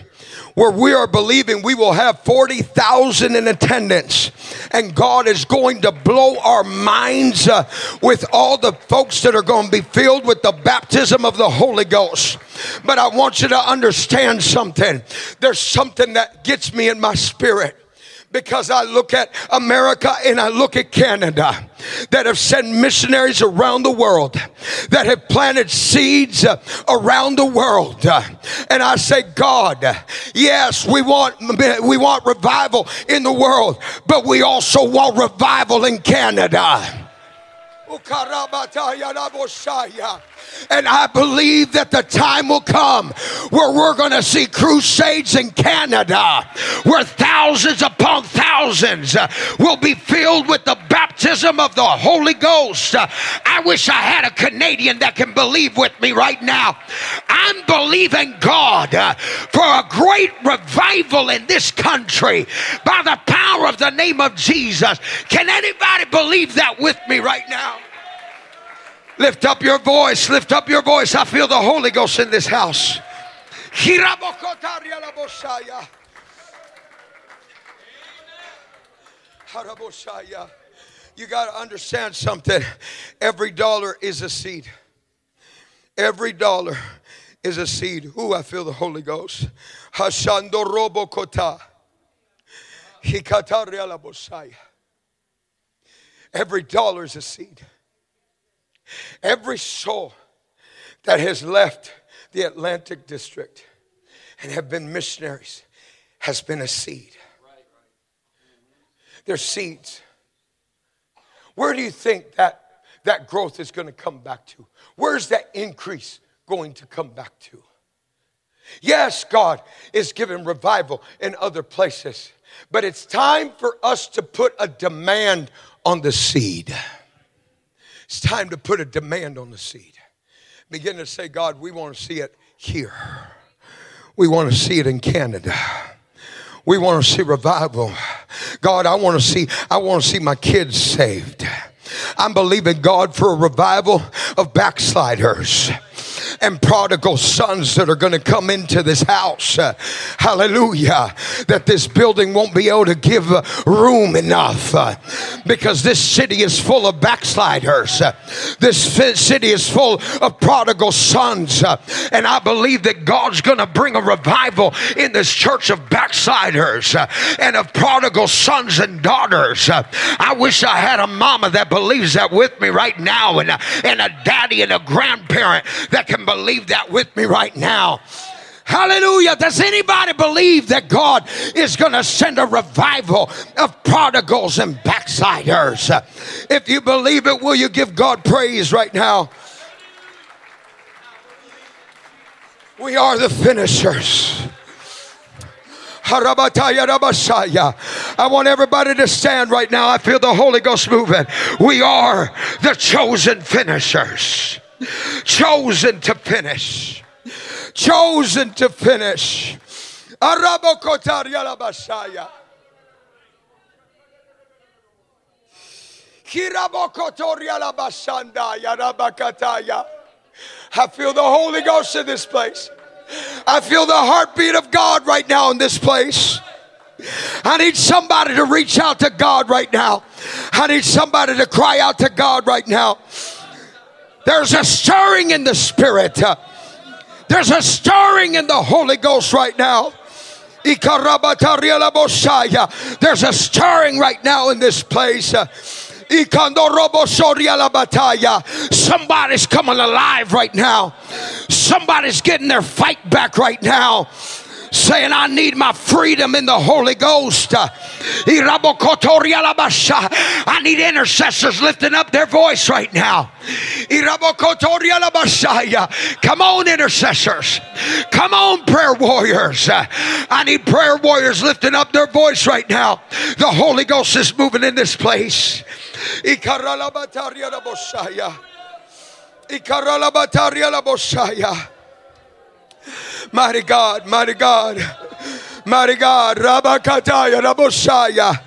where we are believing we will have 40,000 in attendance. And God is going to blow our minds uh, with all the folks that are going to be filled with the baptism of the Holy Ghost. But I want you to understand something. There's something that gets me in my spirit because I look at America and I look at Canada that have sent missionaries around the world that have planted seeds uh, around the world. Uh, and I say God yes we want we want revival in the world but we also want revival in Canada and I believe that the time will come where we're going to see crusades in Canada where thousands upon thousands uh, will be filled with the baptism of the Holy Ghost. Uh, I wish I had a Canadian that can believe with me right now. I'm believing God uh, for a great revival in this country by the power of the name of Jesus. Can anybody believe that with me right now? Lift up your voice. Lift up your voice. I feel the Holy Ghost in this house. You got to understand something. Every dollar is a seed. Every dollar is a seed. Ooh, I feel the Holy Ghost. Hashando robo kota. Every dollar is a seed. Every soul that has left the Atlantic district and have been missionaries has been a seed. They're seeds. Where do you think that, that growth is going to come back to? Where's that increase going to come back to? Yes, God is giving revival in other places, but it's time for us to put a demand on the seed. It's time to put a demand on the seed. Begin to say, God, we want to see it here. We want to see it in Canada. We want to see revival. God, I want to see, I want to see my kids saved. I'm believing God for a revival of backsliders and prodigal sons that are going to come into this house. Uh, hallelujah. That this building won't be able to give uh, room enough uh, because this city is full of backsliders. This city is full of prodigal sons. And I believe that God's going to bring a revival in this church of backsliders and of prodigal sons and daughters. I wish I had a mama that believes that with me right now and a, and a daddy and a grandparent that can believe that with me right now. Hallelujah. Does anybody believe that God is going to send a revival of prodigals and backsliders? If you believe it, will you give God praise right now? We are the finishers. I want everybody to stand right now. I feel the Holy Ghost moving. We are the chosen finishers chosen to finish. Chosen to finish. I feel the Holy Ghost in this place. I feel the heartbeat of God right now in this place. I need somebody to reach out to God right now. I need somebody to cry out to God right now. There's a stirring in the Spirit. There's a stirring in the Holy Ghost right now. There's a stirring right now in this place. Somebody's coming alive right now. Somebody's getting their fight back right now saying, I need my freedom in the Holy Ghost. I need intercessors lifting up their voice right now. Come on, intercessors. Come on, prayer warriors. I need prayer warriors lifting up their voice right now. The Holy Ghost is moving in this place. Mighty God, mighty God. Mighty God, Rabakataya, Raboshaya.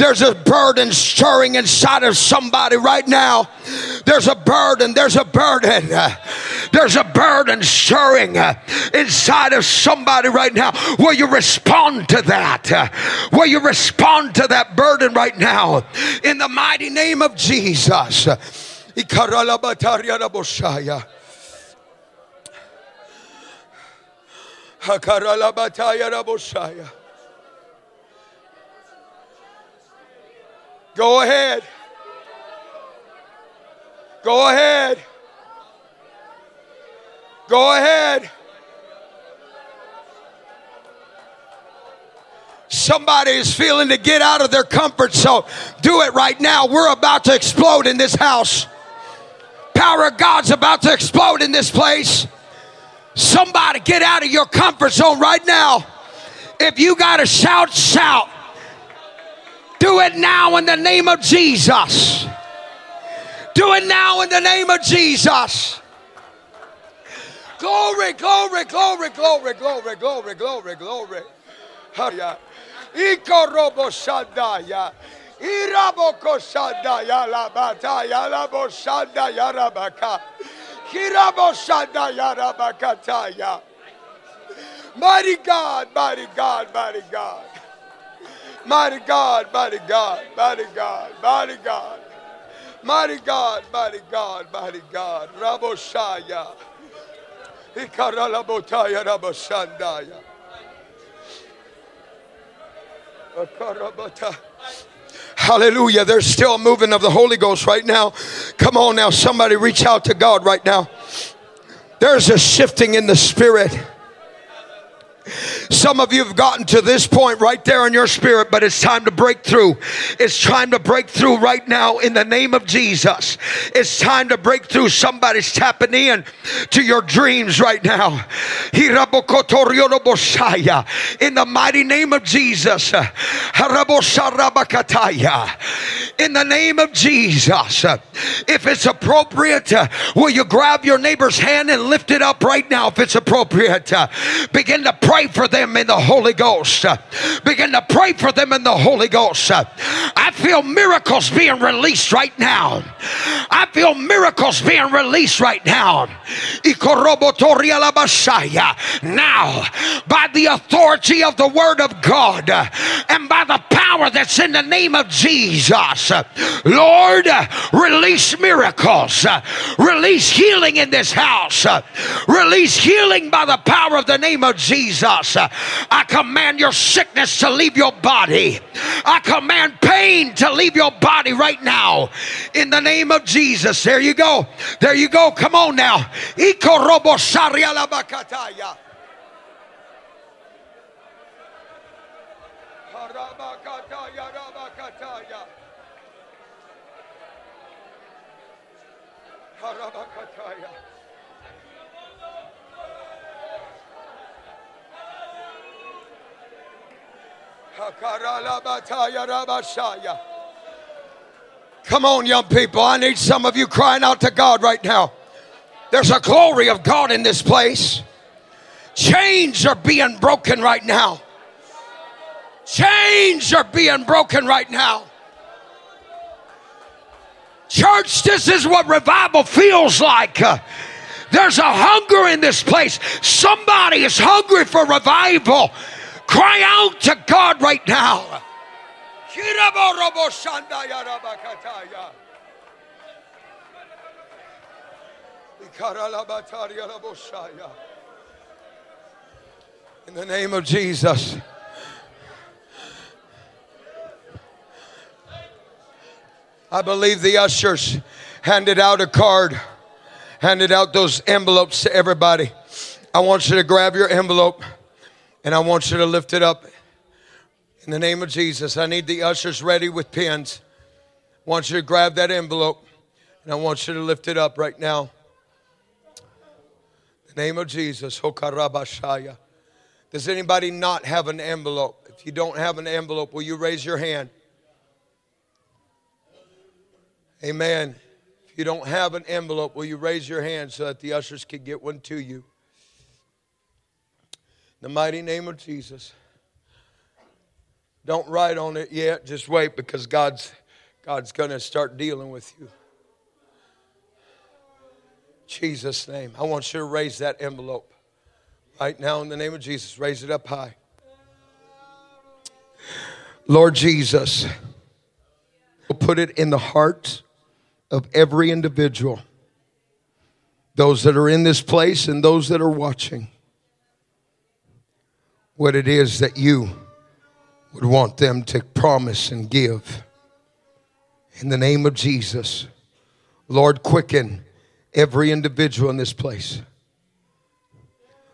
There's a burden stirring inside of somebody right now. There's a burden, there's a burden. There's a burden stirring inside of somebody right now. Will you respond to that? Will you respond to that burden right now? In the mighty name of Jesus. Hakaralabataya Raboshaya. Go ahead. Go ahead. Go ahead. Somebody is feeling to get out of their comfort zone. Do it right now. We're about to explode in this house. Power of God's about to explode in this place. Somebody get out of your comfort zone right now. If you got to shout, shout. Do it now in the name of Jesus. Do it now in the name of Jesus. Glory, glory, glory, glory, glory, glory, glory, glory. Ikorobo Shandaya. Iraboko Shandaya la bataya la boshanda rabaka. Hirabo Shandaya rabakataya. Mighty God, mighty God, mighty God. Mighty God, mighty God, mighty God, mighty God. Mighty God, mighty God, mighty God. Raboshaya. Ikaralabotaya Raboshandaya. Hallelujah. There's still moving of the Holy Ghost right now. Come on now, somebody reach out to God right now. There's a shifting in the spirit. Some of you have gotten to this point right there in your spirit, but it's time to break through. It's time to break through right now in the name of Jesus. It's time to break through. Somebody's tapping in to your dreams right now. In the mighty name of Jesus. In the name of Jesus. If it's appropriate, will you grab your neighbor's hand and lift it up right now if it's appropriate? Begin to pray for them in the Holy Ghost. Begin to pray for them in the Holy Ghost. I feel miracles being released right now. I feel miracles being released right now. Now, by the authority of the Word of God and by the power that's in the name of Jesus, Lord, release miracles, release healing in this house, release healing by the power of the name of Jesus. I command your sickness to leave your body. I command pain to leave your body right now. In the name of Jesus. There you go. There you go. Come on now. Come on, young people. I need some of you crying out to God right now. There's a glory of God in this place. Chains are being broken right now. Chains are being broken right now. Church, this is what revival feels like. Uh, there's a hunger in this place. Somebody is hungry for revival. Cry out to God right now. In the name of Jesus. I believe the ushers handed out a card, handed out those envelopes to everybody. I want you to grab your envelope. And I want you to lift it up in the name of Jesus. I need the ushers ready with pens. I want you to grab that envelope and I want you to lift it up right now. In the name of Jesus. Does anybody not have an envelope? If you don't have an envelope, will you raise your hand? Amen. If you don't have an envelope, will you raise your hand so that the ushers can get one to you? The mighty name of Jesus. Don't write on it yet. Just wait because God's God's going to start dealing with you. Jesus' name. I want you to raise that envelope right now in the name of Jesus. Raise it up high. Lord Jesus, put it in the heart of every individual, those that are in this place and those that are watching, what it is that you would want them to promise and give. In the name of Jesus, Lord, quicken every individual in this place.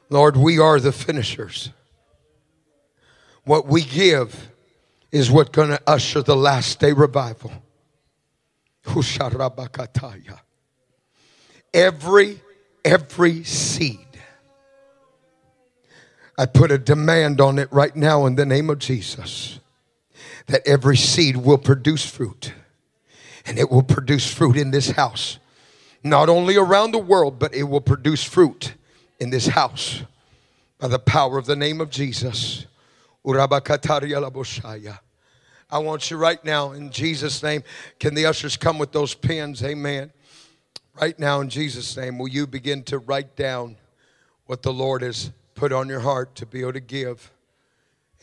Lord, we are the finishers. What we give is what's going to usher the last day revival. Every, every seed. I put a demand on it right now in the name of Jesus that every seed will produce fruit and it will produce fruit in this house. Not only around the world, but it will produce fruit in this house by the power of the name of Jesus. I want you right now in Jesus' name. Can the ushers come with those pens? Amen. Right now in Jesus' name, will you begin to write down what the Lord has put on your heart to be able to give?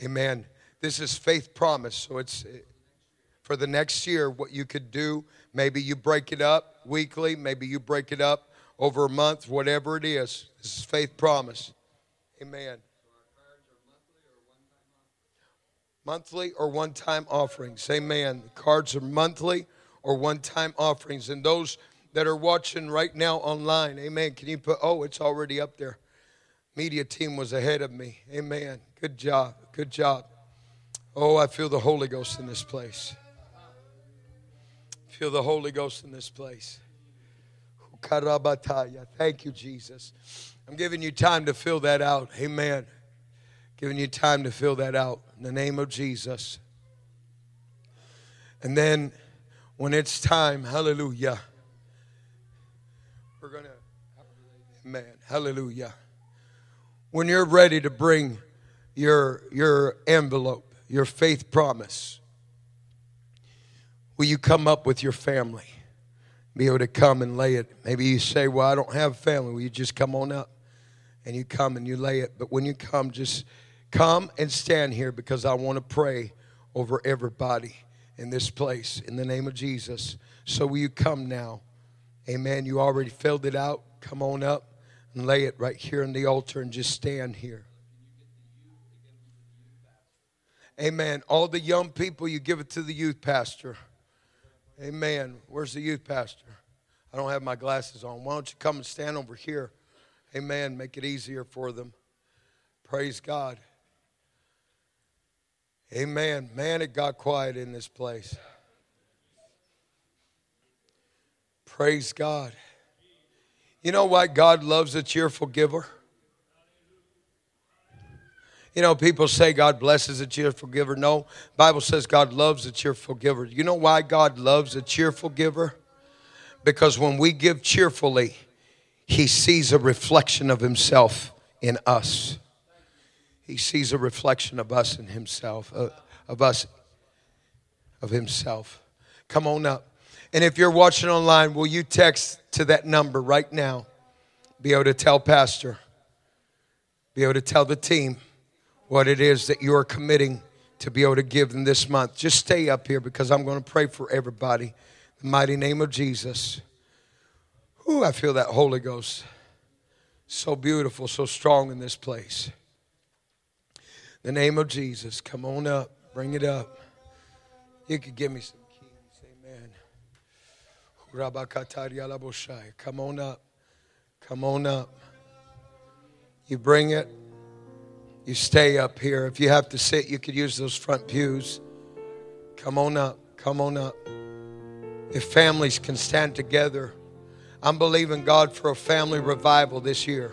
Amen. This is faith promise. So it's for the next year what you could do. Maybe you break it up weekly, maybe you break it up over a month, whatever it is. This is faith promise. Amen. Monthly or one time offerings. Amen. Cards are monthly or one time offerings. And those that are watching right now online, amen. Can you put, oh, it's already up there. Media team was ahead of me. Amen. Good job. Good job. Oh, I feel the Holy Ghost in this place. Feel the Holy Ghost in this place. Thank you, Jesus. I'm giving you time to fill that out. Amen. Giving you time to fill that out in the name of Jesus. And then when it's time, hallelujah, we're going to, amen, hallelujah. When you're ready to bring your, your envelope, your faith promise, will you come up with your family? Be able to come and lay it. Maybe you say, Well, I don't have family. Will you just come on up? And you come and you lay it. But when you come, just Come and stand here because I want to pray over everybody in this place in the name of Jesus. So, will you come now? Amen. You already filled it out. Come on up and lay it right here on the altar and just stand here. Amen. All the young people, you give it to the youth pastor. Amen. Where's the youth pastor? I don't have my glasses on. Why don't you come and stand over here? Amen. Make it easier for them. Praise God. Amen. Man, it got quiet in this place. Praise God. You know why God loves a cheerful giver? You know, people say God blesses a cheerful giver. No, Bible says God loves a cheerful giver. You know why God loves a cheerful giver? Because when we give cheerfully, he sees a reflection of himself in us he sees a reflection of us in himself, uh, of us, of himself. Come on up. And if you're watching online, will you text to that number right now? Be able to tell Pastor, be able to tell the team what it is that you are committing to be able to give them this month. Just stay up here because I'm going to pray for everybody. the mighty name of Jesus. Ooh, I feel that Holy Ghost. So beautiful, so strong in this place the name of Jesus. Come on up. Bring it up. You could give me some. Come on up. Come on up. You bring it. You stay up here. If you have to sit, you could use those front pews. Come on up. Come on up. If families can stand together, I'm believing God for a family revival this year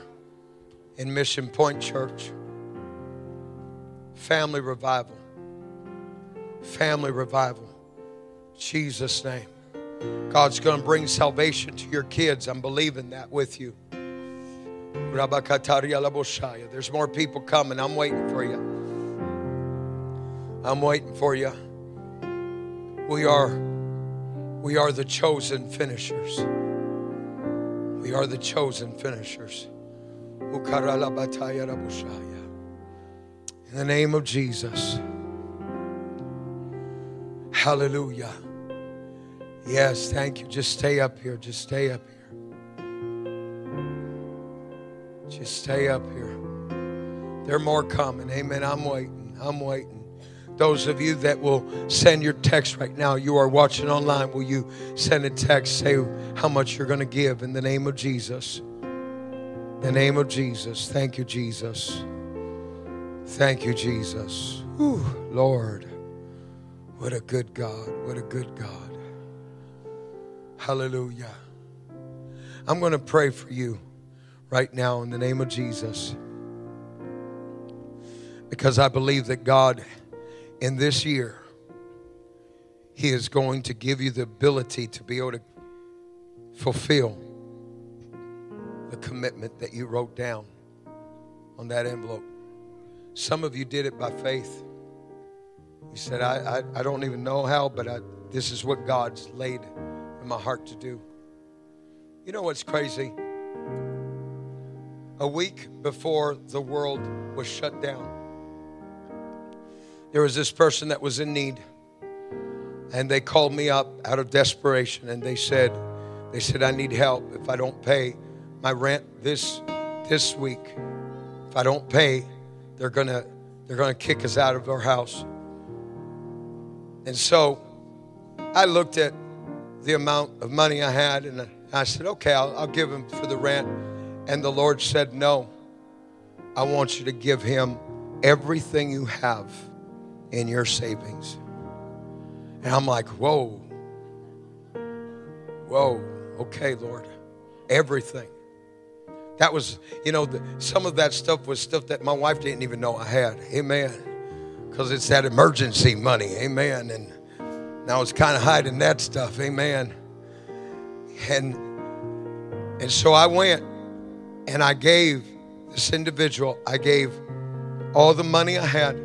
in Mission Point Church. Family revival. Family revival. Jesus' name. God's going to bring salvation to your kids. I'm believing that with you. There's more people coming. I'm waiting for you. I'm waiting for you. We are we are the chosen finishers. We are the chosen finishers. In the name of Jesus. Hallelujah. Yes, thank you. Just stay up here. Just stay up here. Just stay up here. There are more coming. Amen. I'm waiting. I'm waiting. Those of you that will send your text right now, you are watching online, will you send a text, say how much you're going to give in the name of Jesus? In the name of Jesus. Thank you, Jesus. Thank you, Jesus. Whew, Lord, what a good God. What a good God. Hallelujah. I'm going to pray for you right now in the name of Jesus because I believe that God in this year, He is going to give you the ability to be able to fulfill the commitment that you wrote down on that envelope. Some of you did it by faith. You said, I, I, I don't even know how, but I, this is what God's laid in my heart to do. You know what's crazy? A week before the world was shut down, there was this person that was in need and they called me up out of desperation and they said they said i need help if i don't pay my rent this this week if i don't pay they're gonna they're gonna kick us out of our house and so i looked at the amount of money i had and i said okay i'll, I'll give him for the rent and the lord said no i want you to give him everything you have in your savings. And I'm like, whoa, whoa, okay, Lord, everything. That was, you know, the, some of that stuff was stuff that my wife didn't even know I had. Amen. Because it's that emergency money. Amen. And, and I was kind of hiding that stuff. Amen. And and so I went and I gave this individual, I gave all the money I had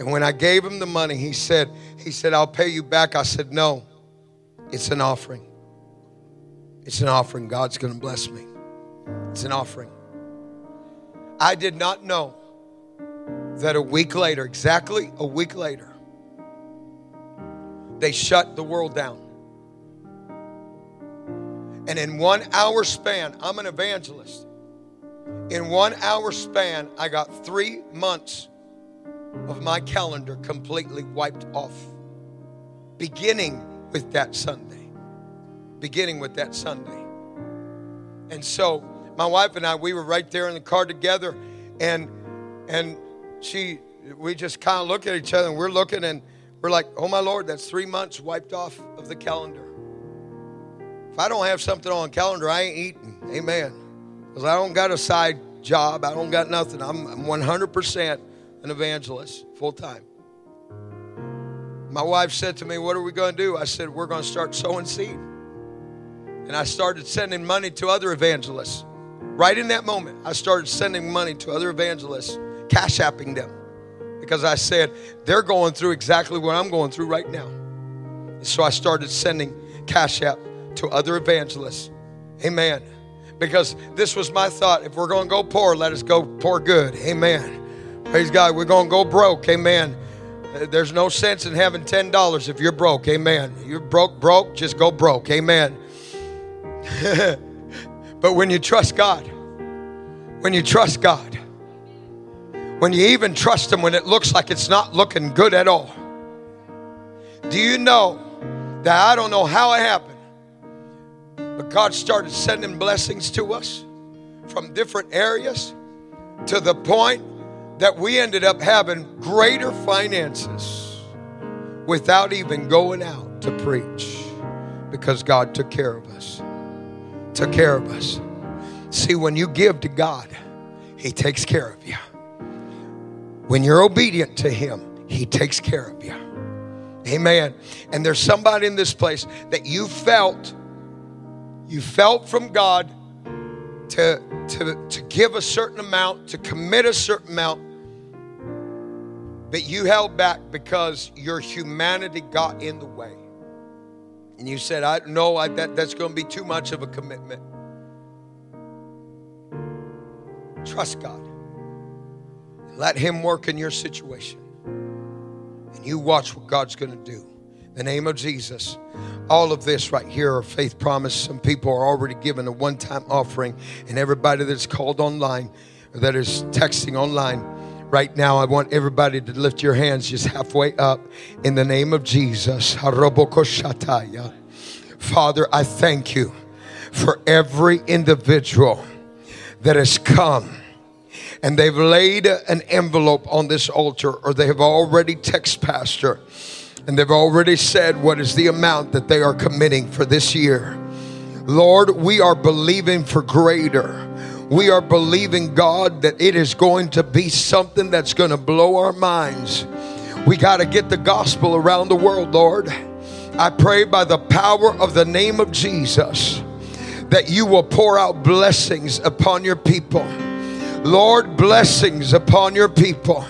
and when I gave him the money, he said, he said, I'll pay you back. I said, no, it's an offering. It's an offering. God's going to bless me. It's an offering. I did not know that a week later, exactly a week later, they shut the world down. And in one hour span, I'm an evangelist. In one hour span, I got three months of my calendar completely wiped off, beginning with that Sunday. Beginning with that Sunday. And so my wife and I, we were right there in the car together, and and she we just kind of look at each other and we're looking and we're like, oh my Lord, that's three months wiped off of the calendar. If I don't have something on calendar, I ain't eating. Amen. Because I don't got a side job. I don't got nothing. I'm, I'm 100% an evangelist full time. My wife said to me, What are we going to do? I said, We're going to start sowing seed. And I started sending money to other evangelists. Right in that moment, I started sending money to other evangelists, cash apping them. Because I said, They're going through exactly what I'm going through right now. And so I started sending cash app to other evangelists. Amen. Because this was my thought. If we're going to go poor, let us go poor good. Amen. Praise God. We're going to go broke. Amen. Uh, there's no sense in having $10 if you're broke. Amen. You're broke, broke, just go broke. Amen. but when you trust God, when you trust God, when you even trust Him when it looks like it's not looking good at all, do you know that I don't know how it happened, but God started sending blessings to us from different areas to the point that we ended up having greater finances without even going out to preach because God took care of us. Took care of us. See, when you give to God, He takes care of you. When you're obedient to Him, He takes care of you. Amen. And there's somebody in this place that you felt, you felt from God to, to, to give a certain amount, to commit a certain amount, But you held back because your humanity got in the way. And you said, I no, I, that, that's going to be too much of a commitment. Trust God. Let Him work in your situation. And you watch what God's going to do. In the name of Jesus. All of this right here are faith promise. Some people are already given a one time offering, and everybody that's called online, that is texting online, right now, I want everybody to lift your hands just halfway up in the name of Jesus. Father, I thank you for every individual that has come and they've laid an envelope on this altar or they have already text pastor and they've already said what is the amount that they are committing for this year. Lord, we are believing for greater. We are believing, God, that it is going to be something that's going to blow our minds. We got to get the gospel around the world, Lord. I pray by the power of the name of Jesus that you will pour out blessings upon your people. Lord, blessings upon your people,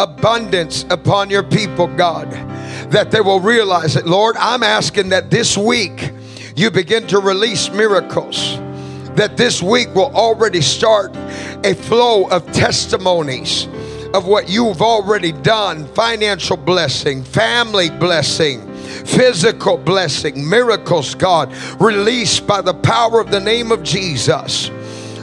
abundance upon your people, God, that they will realize it. Lord, I'm asking that this week you begin to release miracles, that this week will already start a flow of testimonies of what you've already done financial blessing, family blessing physical blessing, miracles, God, released by the power of the name of Jesus.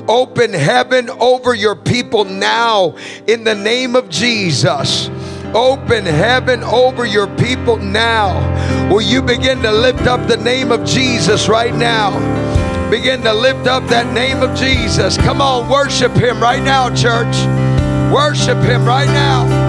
Open heaven over your people now in the name of Jesus. Open heaven over your people now. Will you begin to lift up the name of Jesus right now? Begin to lift up that name of Jesus. Come on, worship Him right now, church. Worship Him right now.